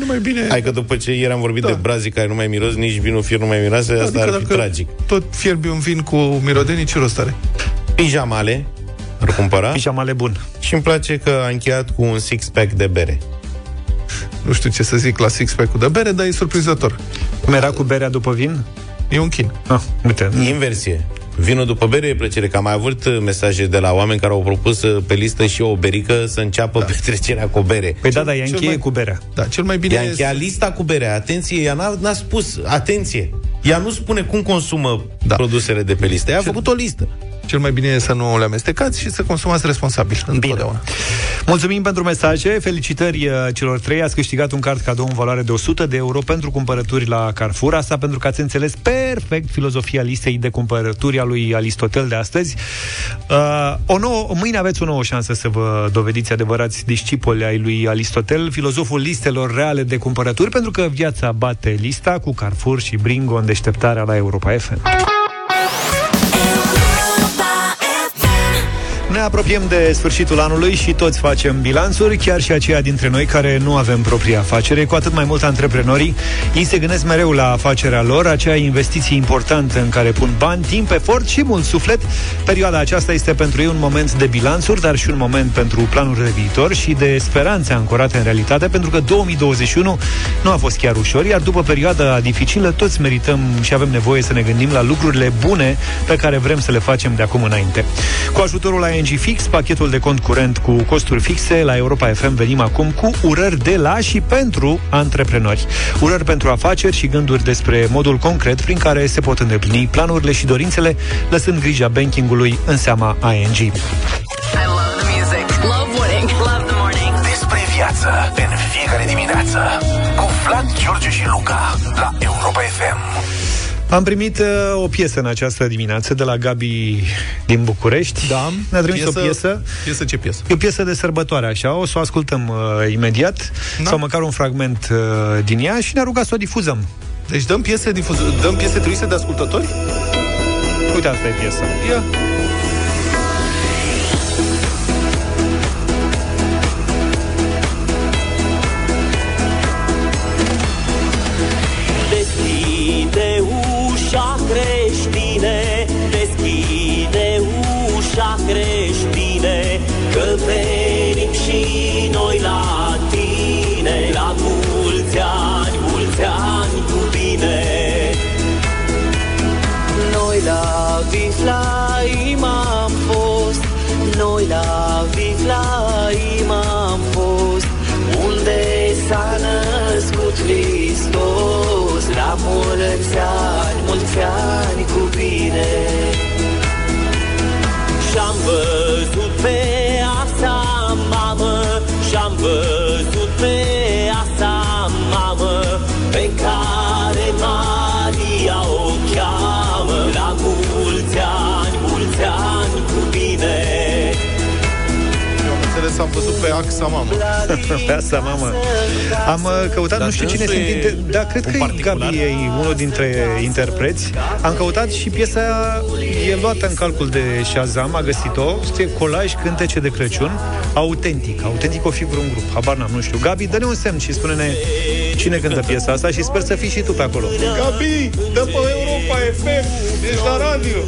Nu mai bine... Hai că după ce ieri am vorbit da. de brazii care nu mai miros, nici vinul fiert nu mai miroase, asta Adică ar fi dacă tragic. tot fierbi un vin cu mirodeni, ce rost are? Pijamale, ar cumpăra. Pijamale bun. Și îmi place că a încheiat cu un six-pack de bere. Nu știu ce să zic la six-pack-ul de bere, dar e surprinzător. Cum era cu berea după vin? E un chin. Ah, uite. Inversie. Vinul după bere e plăcere, că am mai avut uh, mesaje de la oameni care au propus uh, pe listă și o berică să înceapă da. petrecerea cu bere. Păi da, da, ea cel încheie mai- cu berea. Da, cel mai bine Ea e... încheia lista cu berea. Atenție, ea n-a, n-a spus, atenție. Ea nu spune cum consumă Da. da. produsele de pe listă. Ea a făcut o listă. Cel mai bine e să nu le amestecați și să consumați responsabil. Întotdeauna. Mulțumim pentru mesaje, felicitări uh, celor trei. Ați câștigat un card cadou în valoare de 100 de euro pentru cumpărături la Carrefour. Asta pentru că ați înțeles perfect filozofia listei de cumpărături a lui Aristotel de astăzi. Uh, o nouă, mâine aveți o nouă șansă să vă dovediți adevărați discipoli ai lui Aristotel, filozoful listelor reale de cumpărături, pentru că viața bate lista cu Carrefour și Bringo în deșteptarea la Europa FM. Ne apropiem de sfârșitul anului și toți facem bilanțuri, chiar și aceia dintre noi care nu avem propria afacere, cu atât mai mult antreprenorii. Ei se gândesc mereu la afacerea lor, acea investiție importantă în care pun bani, timp, efort și mult suflet. Perioada aceasta este pentru ei un moment de bilanțuri, dar și un moment pentru planuri de viitor și de speranțe ancorate în realitate, pentru că 2021 nu a fost chiar ușor, iar după perioada dificilă toți merităm și avem nevoie să ne gândim la lucrurile bune pe care vrem să le facem de acum înainte. Cu ajutorul ING Fix, pachetul de cont curent cu costuri fixe, la Europa FM venim acum cu urări de la și pentru antreprenori. Urări pentru afaceri și gânduri despre modul concret prin care se pot îndeplini planurile și dorințele, lăsând grija bankingului în seama ING. I love the music. Love winning. Love the morning. Despre viață în fiecare dimineață cu Vlad, George și Luca la Europa FM. Am primit uh, o piesă în această dimineață de la Gabi din București. Da. Ne-a trimis o piesă. Piesă ce piesă? E o piesă de sărbătoare, așa. O să o ascultăm uh, imediat, Da. sau măcar un fragment uh, din ea și ne-a rugat să o difuzăm. Deci dăm piese, difuz... dăm piese trimise de ascultători? Uite, asta e piesa. Ia. Deschide văzut pe AXA, mamă. Pe asta, mamă. Am uh, căutat, Dar nu știu cine dânsul sunt e inter... Da, cred un că e particular? Gabi, e unul dintre interpreți. Am căutat și piesa e luată în calcul de Shazam, a găsit-o. Este colaj cântece de Crăciun, autentic. Autentic o fi vreun grup, habar n-am, nu știu. Gabi, dă-ne un semn și spune-ne cine cântă piesa asta și sper să fii și tu pe acolo. Gabi, dă pe Europa FM, ești la radio.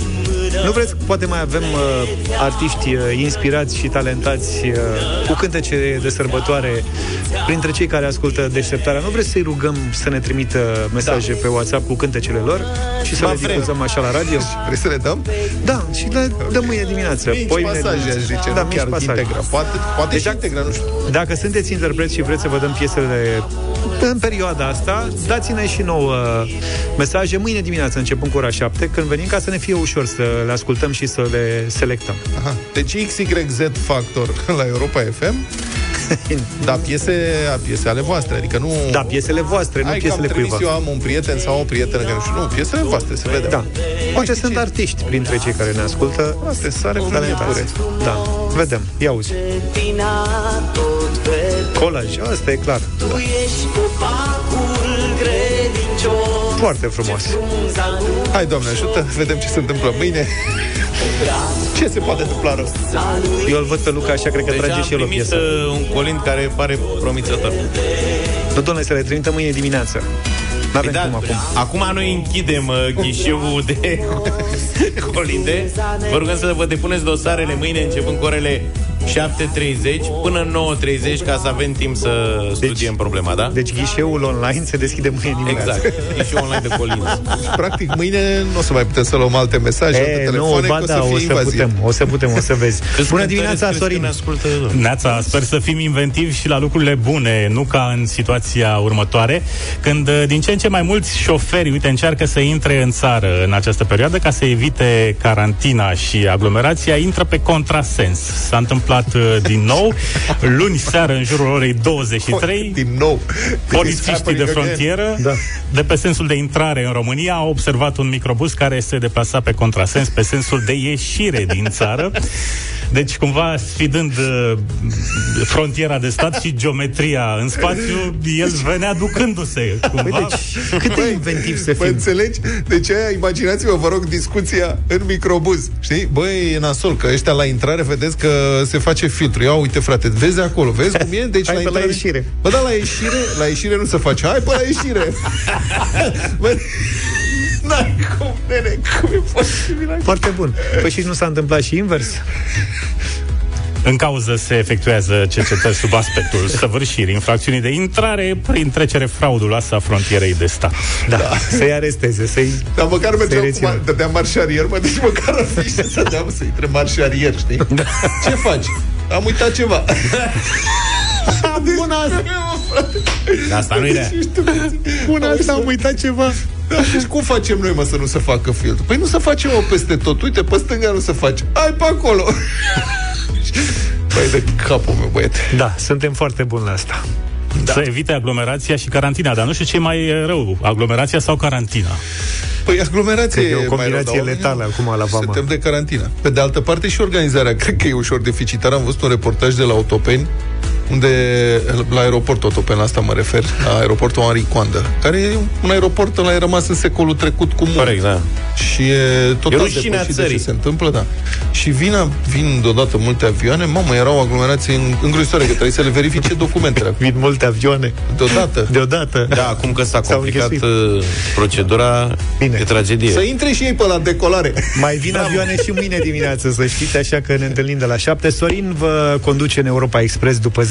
Nu vreți, poate mai avem uh, artiști uh, inspirați și talentați uh, cu cântece de sărbătoare printre cei care ascultă deșteptarea. Nu vreți să-i rugăm să ne trimită mesaje da. pe WhatsApp cu cântecele lor și să Ba le vrem. difuzăm așa la radio? Vrei să le dăm? Da, și le dăm mâine dimineață. Mici Poimine pasaje, dimineață. aș zice, da, nu mici chiar pasaje. integra. Poate, poate și integra, nu știu. Dacă sunteți interpreți și vreți să vă dăm piesele în perioada asta, dați-ne și nouă mesaje mâine dimineață, începând cu ora 7, când venim, ca să ne fie ușor să le ascultăm și să le selectăm. Aha. Deci XYZ Factor la Europa FM Da, piese, piese ale voastre, adică nu... Da, piesele voastre, nu Hai că piesele am trimis cuiva. eu am un prieten sau o prietenă care nu știu, nu, piesele voastre, se vede. Da. Poate sunt artiști printre cei care ne ascultă. Asta e sare talentați. Da, vedem. Ia uzi. Tina tot verde, Colaj, asta e clar. tu ești copacul credincios. Foarte frumos. Hai, Doamne, ajută, vedem ce se întâmplă mâine. Ce se poate întâmpla rău? Eu îl văd pe Luca așa, cred că Deja trage am și el o primit piesă. uh, un colind care pare promițător. Nu, domnule, să le trimită mâine dimineață. N-avem Păi cum acum. Acum noi închidem uh, ghișeul de colinde. Vă rugăm să vă depuneți dosarele mâine începând cu orele 7.30 până în 9.30 ca să avem timp să studiem problema, da? Deci ghișeul online se deschide mâine dimineață. Exact. Ghișeul online de colinzi. Practic, mâine nu o să mai putem să luăm alte mesaje, alte E, nu, telefoane, ba că o da, să fie o să invazie. putem, o să putem, o să vezi. Bună dimineața, Sorin! Neața, sper să fim inventivi și la lucrurile bune, nu ca în situația următoare, când uh, din ce în ce mai mulți șoferi, uite, încearcă să intre în țară în această perioadă ca să evite carantina și aglomerația, intră pe contrasens. S-a întâmplat uh, din nou, luni seară în jurul orei 23. Din nou. Polițiștii de frontieră, da. de pe sensul de intrare în România, au observat un microbus care se deplasa pe contrasens pe sensul de ieșire din țară. Deci, cumva, sfidând uh, frontiera de stat și geometria în spațiu, el venea ducându-se. Cumva. Păi deci, cât de inventiv să Mă fim. înțelegi? Deci aia, imaginați-vă, vă rog, discuția în microbuz. Știi? Băi, e nasol, că ăștia la intrare vedeți că se face filtru. Ia uite, frate, vezi acolo, vezi cum e? Deci Hai la pe la intrare... ieșire. Bă, da, la ieșire, la ieșire nu se face. Hai pe la ieșire. Bă, N-ai cum, nene, cum e posibil? Foarte bun. Păi și nu s-a întâmplat și invers? În cauză se efectuează cercetări sub aspectul săvârșirii infracțiunii de intrare prin trecere frauduloasă a frontierei de stat. Da, să-i aresteze, să-i... Dar măcar să-i mergeam rețină. cum dădeam marșarier, mă, deci măcar ar fi și să deam să intre marșarier, știi? Da. Ce faci? Am uitat ceva. Bună asta! Asta nu e rea. Bună asta, am uitat ceva. Da, deci cum facem noi, mă, să nu se facă filtru? Păi nu se face, mă, peste tot. Uite, pe stânga nu se face. Hai pe acolo. Păi de capul meu, băiete. Da, suntem foarte buni la asta. Da. Să evite aglomerația și carantina, dar nu știu ce e mai rău, aglomerația sau carantina. Păi aglomerație Cred că e o mai rău, combinație dar letală acum la vama. Suntem de carantină. Pe de altă parte și organizarea, cred că e ușor deficitară. Am văzut un reportaj de la Autopeni, unde, la aeroportul Autopen, la asta mă refer, la aeroportul Henri Coandă, care e un aeroport ăla e rămas în secolul trecut cu mult. Corect, da. Și e total E rușinea depășit de țării. ce se întâmplă, da. Și vin, vin deodată multe avioane, mamă, erau aglomerații în, îngrozitoare, că trebuie să le verifice documentele. Vin multe avioane. Deodată. Deodată. Da, acum că s-a S-au complicat înghesuit. uh, procedura, Bine. e tragedie. Să intre și ei pe la decolare. Mai vin avioane și mâine dimineață, să știți, așa că ne întâlnim de la 7. Sorin vă conduce în Europa Express după